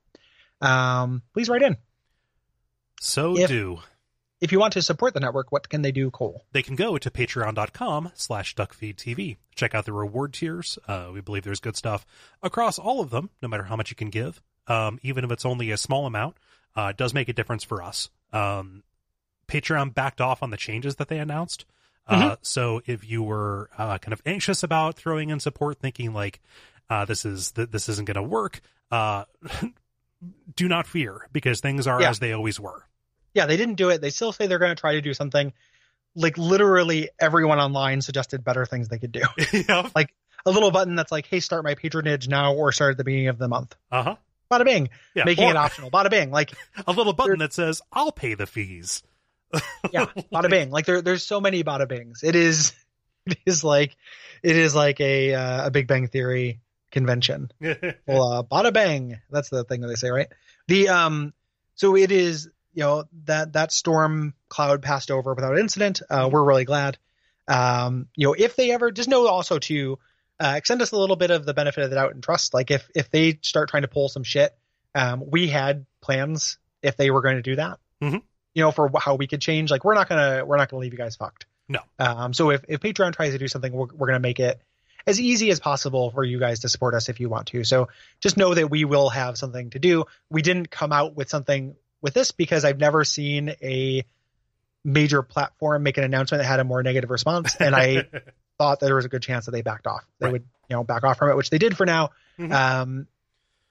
[SPEAKER 1] Um, please write in
[SPEAKER 2] so
[SPEAKER 1] If-
[SPEAKER 2] do.
[SPEAKER 1] if you want to support the network. What can they do, Cole?
[SPEAKER 2] They can go to patreon.com slash duckfeedtv. Check out the reward tiers. Uh, we believe there's good stuff across all of them, no matter how much you can give. Um, even if it's only a small amount, uh, it does make a difference for us. Um, Patreon backed off on the changes that they announced. Uh, so if you were uh, kind of anxious about throwing in support, thinking like uh, this is th- this isn't going to work, uh, do not fear because things are
[SPEAKER 1] Yeah.
[SPEAKER 2] as they always were.
[SPEAKER 1] yeah, they didn't do it. They still say they're going to try to do something. Like literally everyone online suggested better things they could do.
[SPEAKER 2] yeah.
[SPEAKER 1] Like a little button that's like, "Hey, start my patronage now," or start at the beginning of the month.
[SPEAKER 2] Uh huh.
[SPEAKER 1] Bada bing,
[SPEAKER 2] Yeah.
[SPEAKER 1] making
[SPEAKER 2] Or
[SPEAKER 1] it optional. Bada bing, like
[SPEAKER 2] a little button that says "I'll pay the fees."
[SPEAKER 1] yeah, bada bing. Like there, there's so many bada bings. It is, it is like, it is like a uh, a Big Bang Theory convention. Well, uh, bada bang. That's the thing that they say, right? The um, so it is you know that that storm cloud passed over without incident. Uh, we're really glad. Um, you know, if they ever just know also to uh, extend us a little bit of the benefit of the doubt and trust. Like if if they start trying to pull some shit, um, we had plans if they were going to do that.
[SPEAKER 2] Mhm.
[SPEAKER 1] You know, for how we could change. Like we're not gonna we're not gonna leave you guys fucked.
[SPEAKER 2] No.
[SPEAKER 1] Um, so if if Patreon tries to do something, we're we're gonna make it as easy as possible for you guys to support us if you want to. So just know that we will have something to do. We didn't come out with something with this because I've never seen a major platform make an announcement that had a more negative response, and I thought that there was a good chance that they backed off. They
[SPEAKER 2] Right.
[SPEAKER 1] would, you know, back off from it, which they did for now.
[SPEAKER 2] Mhm.
[SPEAKER 1] Um,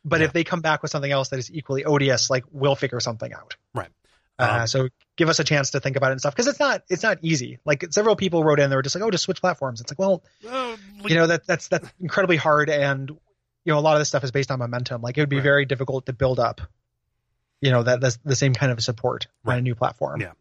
[SPEAKER 1] but
[SPEAKER 2] Yeah.
[SPEAKER 1] if they come back with something else that is equally odious, like we'll figure something out.
[SPEAKER 2] Right.
[SPEAKER 1] Uh,
[SPEAKER 2] Um,
[SPEAKER 1] so give us a chance to think about it and stuff because it's not it's not easy. Like several people wrote in, they were just like, "Oh, just switch platforms." It's like, well,
[SPEAKER 2] Uh,
[SPEAKER 1] you know that that's that's incredibly hard, and you know a lot of this stuff is based on momentum. Like it would be
[SPEAKER 2] Right.
[SPEAKER 1] very difficult to build up, you know, that that's the same kind of support on a new platform.
[SPEAKER 2] Yeah.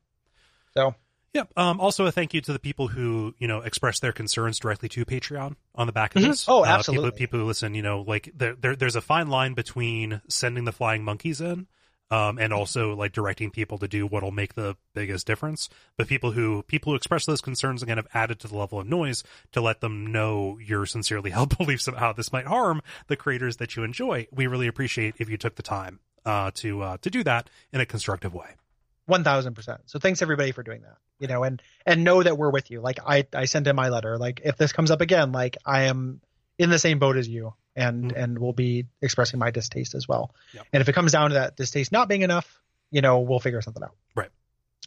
[SPEAKER 1] So
[SPEAKER 2] Yeah. Um, also, a thank you to the people who you know express their concerns directly to Patreon on the back of
[SPEAKER 1] Mhm.
[SPEAKER 2] this.
[SPEAKER 1] Oh,
[SPEAKER 2] Uh,
[SPEAKER 1] absolutely.
[SPEAKER 2] people, people who listen, you know, like there, there, there's a fine line between sending the flying monkeys in, um, and also like directing people to do what'll make the biggest difference. But people who people who express those concerns again have added to the level of noise to let them know your sincerely held beliefs of how this might harm the creators that you enjoy. We really appreciate if you took the time uh, to uh, to do that in a constructive way.
[SPEAKER 1] One thousand percent. So thanks everybody for doing that. You know, and and know that we're with you. Like I I sent in my letter. Like if this comes up again, like I am in the same boat as you, and
[SPEAKER 2] Mhm.
[SPEAKER 1] and will be expressing my distaste as well.
[SPEAKER 2] Yep.
[SPEAKER 1] And if it comes down to that distaste not being enough, you know, we'll figure something out.
[SPEAKER 2] Right.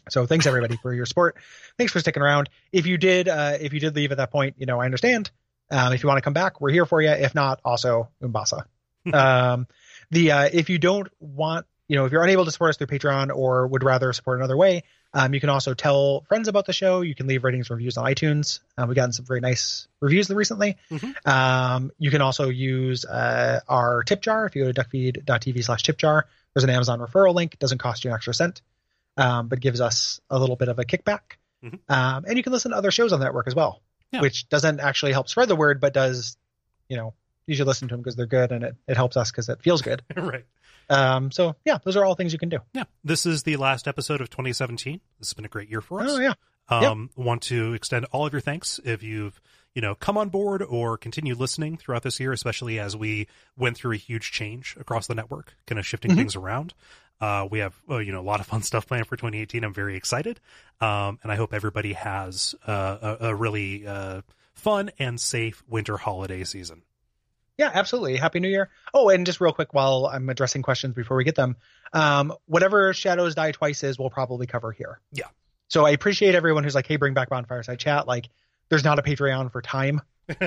[SPEAKER 1] So thanks everybody for your support. Thanks for sticking around. If you did, uh, if you did leave at that point, you know, I understand. Um, if you want to come back, we're here for you. If not, also Umbasa. um, the uh, if you don't want, you know, if you're unable to support us through Patreon or would rather support another way, um, you can also tell friends about the show. You can leave ratings, and reviews on iTunes. Uh, we've gotten some very nice reviews recently.
[SPEAKER 2] Mhm.
[SPEAKER 1] Um, you can also use uh, our tip jar if you go to duckfeed.tv slash tip jar. There's an Amazon referral link. Doesn't cost you an extra cent, um, but gives us a little bit of a kickback.
[SPEAKER 2] Mhm.
[SPEAKER 1] Um, and you can listen to other shows on the network as well,
[SPEAKER 2] Yeah.
[SPEAKER 1] which doesn't actually help spread the word, but does, you know, you should listen to them because they're good and it, it helps us because it feels good.
[SPEAKER 2] right.
[SPEAKER 1] Um, so yeah, those are all things you can do.
[SPEAKER 2] Yeah. This is the last episode of 2017. This has been a great year for us.
[SPEAKER 1] Oh yeah.
[SPEAKER 2] Um, want to extend all of your thanks if you've, you know, come on board or continue listening throughout this year, especially as we went through a huge change across the network, kind of shifting
[SPEAKER 1] Mhm.
[SPEAKER 2] things around. Uh, we have, uh, you know, a lot of fun stuff planned for 2018. I'm very excited. Um, and I hope everybody has uh, a, a really uh, fun and safe winter holiday season.
[SPEAKER 1] Yeah, absolutely. Happy New Year. Oh, and just real quick while I'm addressing questions before we get them, um, whatever Shadows Die Twice is, we'll probably cover here.
[SPEAKER 2] Yeah.
[SPEAKER 1] So I appreciate everyone who's like, hey, bring back Bonfireside Chat. Like, there's not a Patreon for time,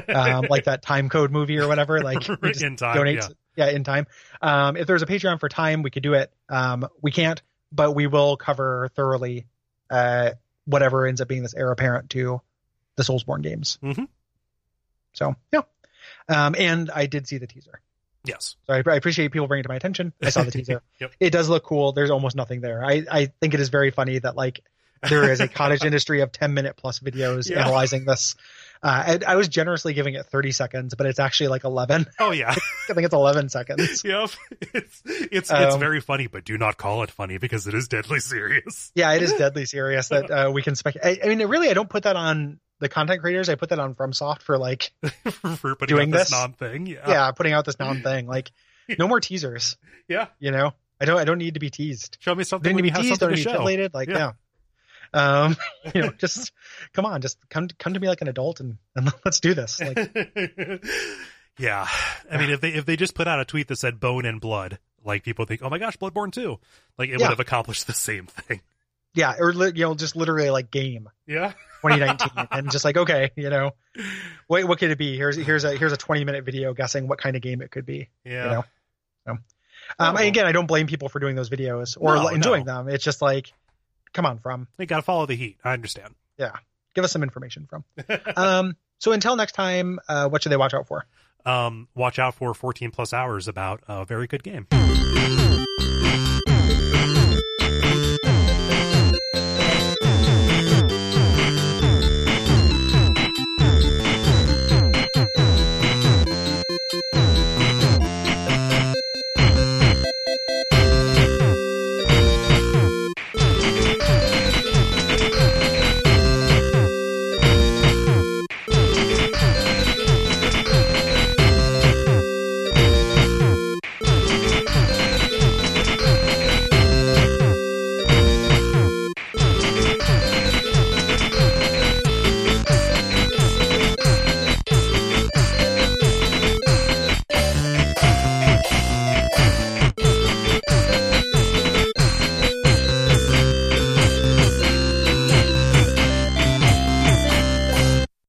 [SPEAKER 1] um, like that time code movie or whatever. Like,
[SPEAKER 2] in time.
[SPEAKER 1] donate.
[SPEAKER 2] yeah.
[SPEAKER 1] Yeah. in time. Um, if there's a Patreon for time, we could do it. Um, we can't, but we will cover thoroughly uh, whatever ends up being this heir apparent to the Soulsborne games.
[SPEAKER 2] Mhm.
[SPEAKER 1] So, yeah. Um, and I did see the teaser.
[SPEAKER 2] Yes.
[SPEAKER 1] So I, I appreciate people bringing it to my attention. I saw the teaser.
[SPEAKER 2] Yep.
[SPEAKER 1] It does look cool. There's almost nothing there. I, I think it is very funny that like there is a cottage industry of 10 minute plus videos
[SPEAKER 2] Yeah.
[SPEAKER 1] analyzing this. Uh, I, I was generously giving it 30 seconds, but it's actually like 11.
[SPEAKER 2] Oh, yeah.
[SPEAKER 1] I think it's 11 seconds.
[SPEAKER 2] yep. It's, it's, it's
[SPEAKER 1] Um,
[SPEAKER 2] very funny, but do not call it funny because it is deadly serious.
[SPEAKER 1] Yeah, it is deadly serious that uh, we can spec. I, I mean, really, I don't put that on the content creators. I put that on FromSoft for like,
[SPEAKER 2] for,
[SPEAKER 1] Doing
[SPEAKER 2] out this
[SPEAKER 1] this?
[SPEAKER 2] non thing. Yeah.
[SPEAKER 1] yeah, putting out this non thing. Like, no more teasers.
[SPEAKER 2] Yeah.
[SPEAKER 1] You know, I don't. I don't need to be teased.
[SPEAKER 2] Show me something
[SPEAKER 1] don't need to be teased. Don't need to be titillated. Like,
[SPEAKER 2] Yeah.
[SPEAKER 1] yeah. Um, you know, just come on, just come come to me like an adult and, and let's do this. Like,
[SPEAKER 2] yeah. I mean, if they if they just put out a tweet that said "bone and blood," like people think, "Oh my gosh, Bloodborne too, like it
[SPEAKER 1] Yeah.
[SPEAKER 2] would have accomplished the same thing.
[SPEAKER 1] Yeah, or you know, just literally like game
[SPEAKER 2] Yeah.
[SPEAKER 1] 2019, and just like okay, you know, what what could it be? Here's here's a here's a 20 minute video guessing what kind of game it could be.
[SPEAKER 2] Yeah.
[SPEAKER 1] You know? Um,
[SPEAKER 2] Oh.
[SPEAKER 1] again, I don't blame people for doing those videos or
[SPEAKER 2] No,
[SPEAKER 1] enjoying
[SPEAKER 2] no.
[SPEAKER 1] them. It's just like, come on, from
[SPEAKER 2] They got to follow the heat. I understand.
[SPEAKER 1] Yeah, give us some information from. um, so until next time, uh, what should they watch out for?
[SPEAKER 2] um, watch out for 14 plus hours about a very good game.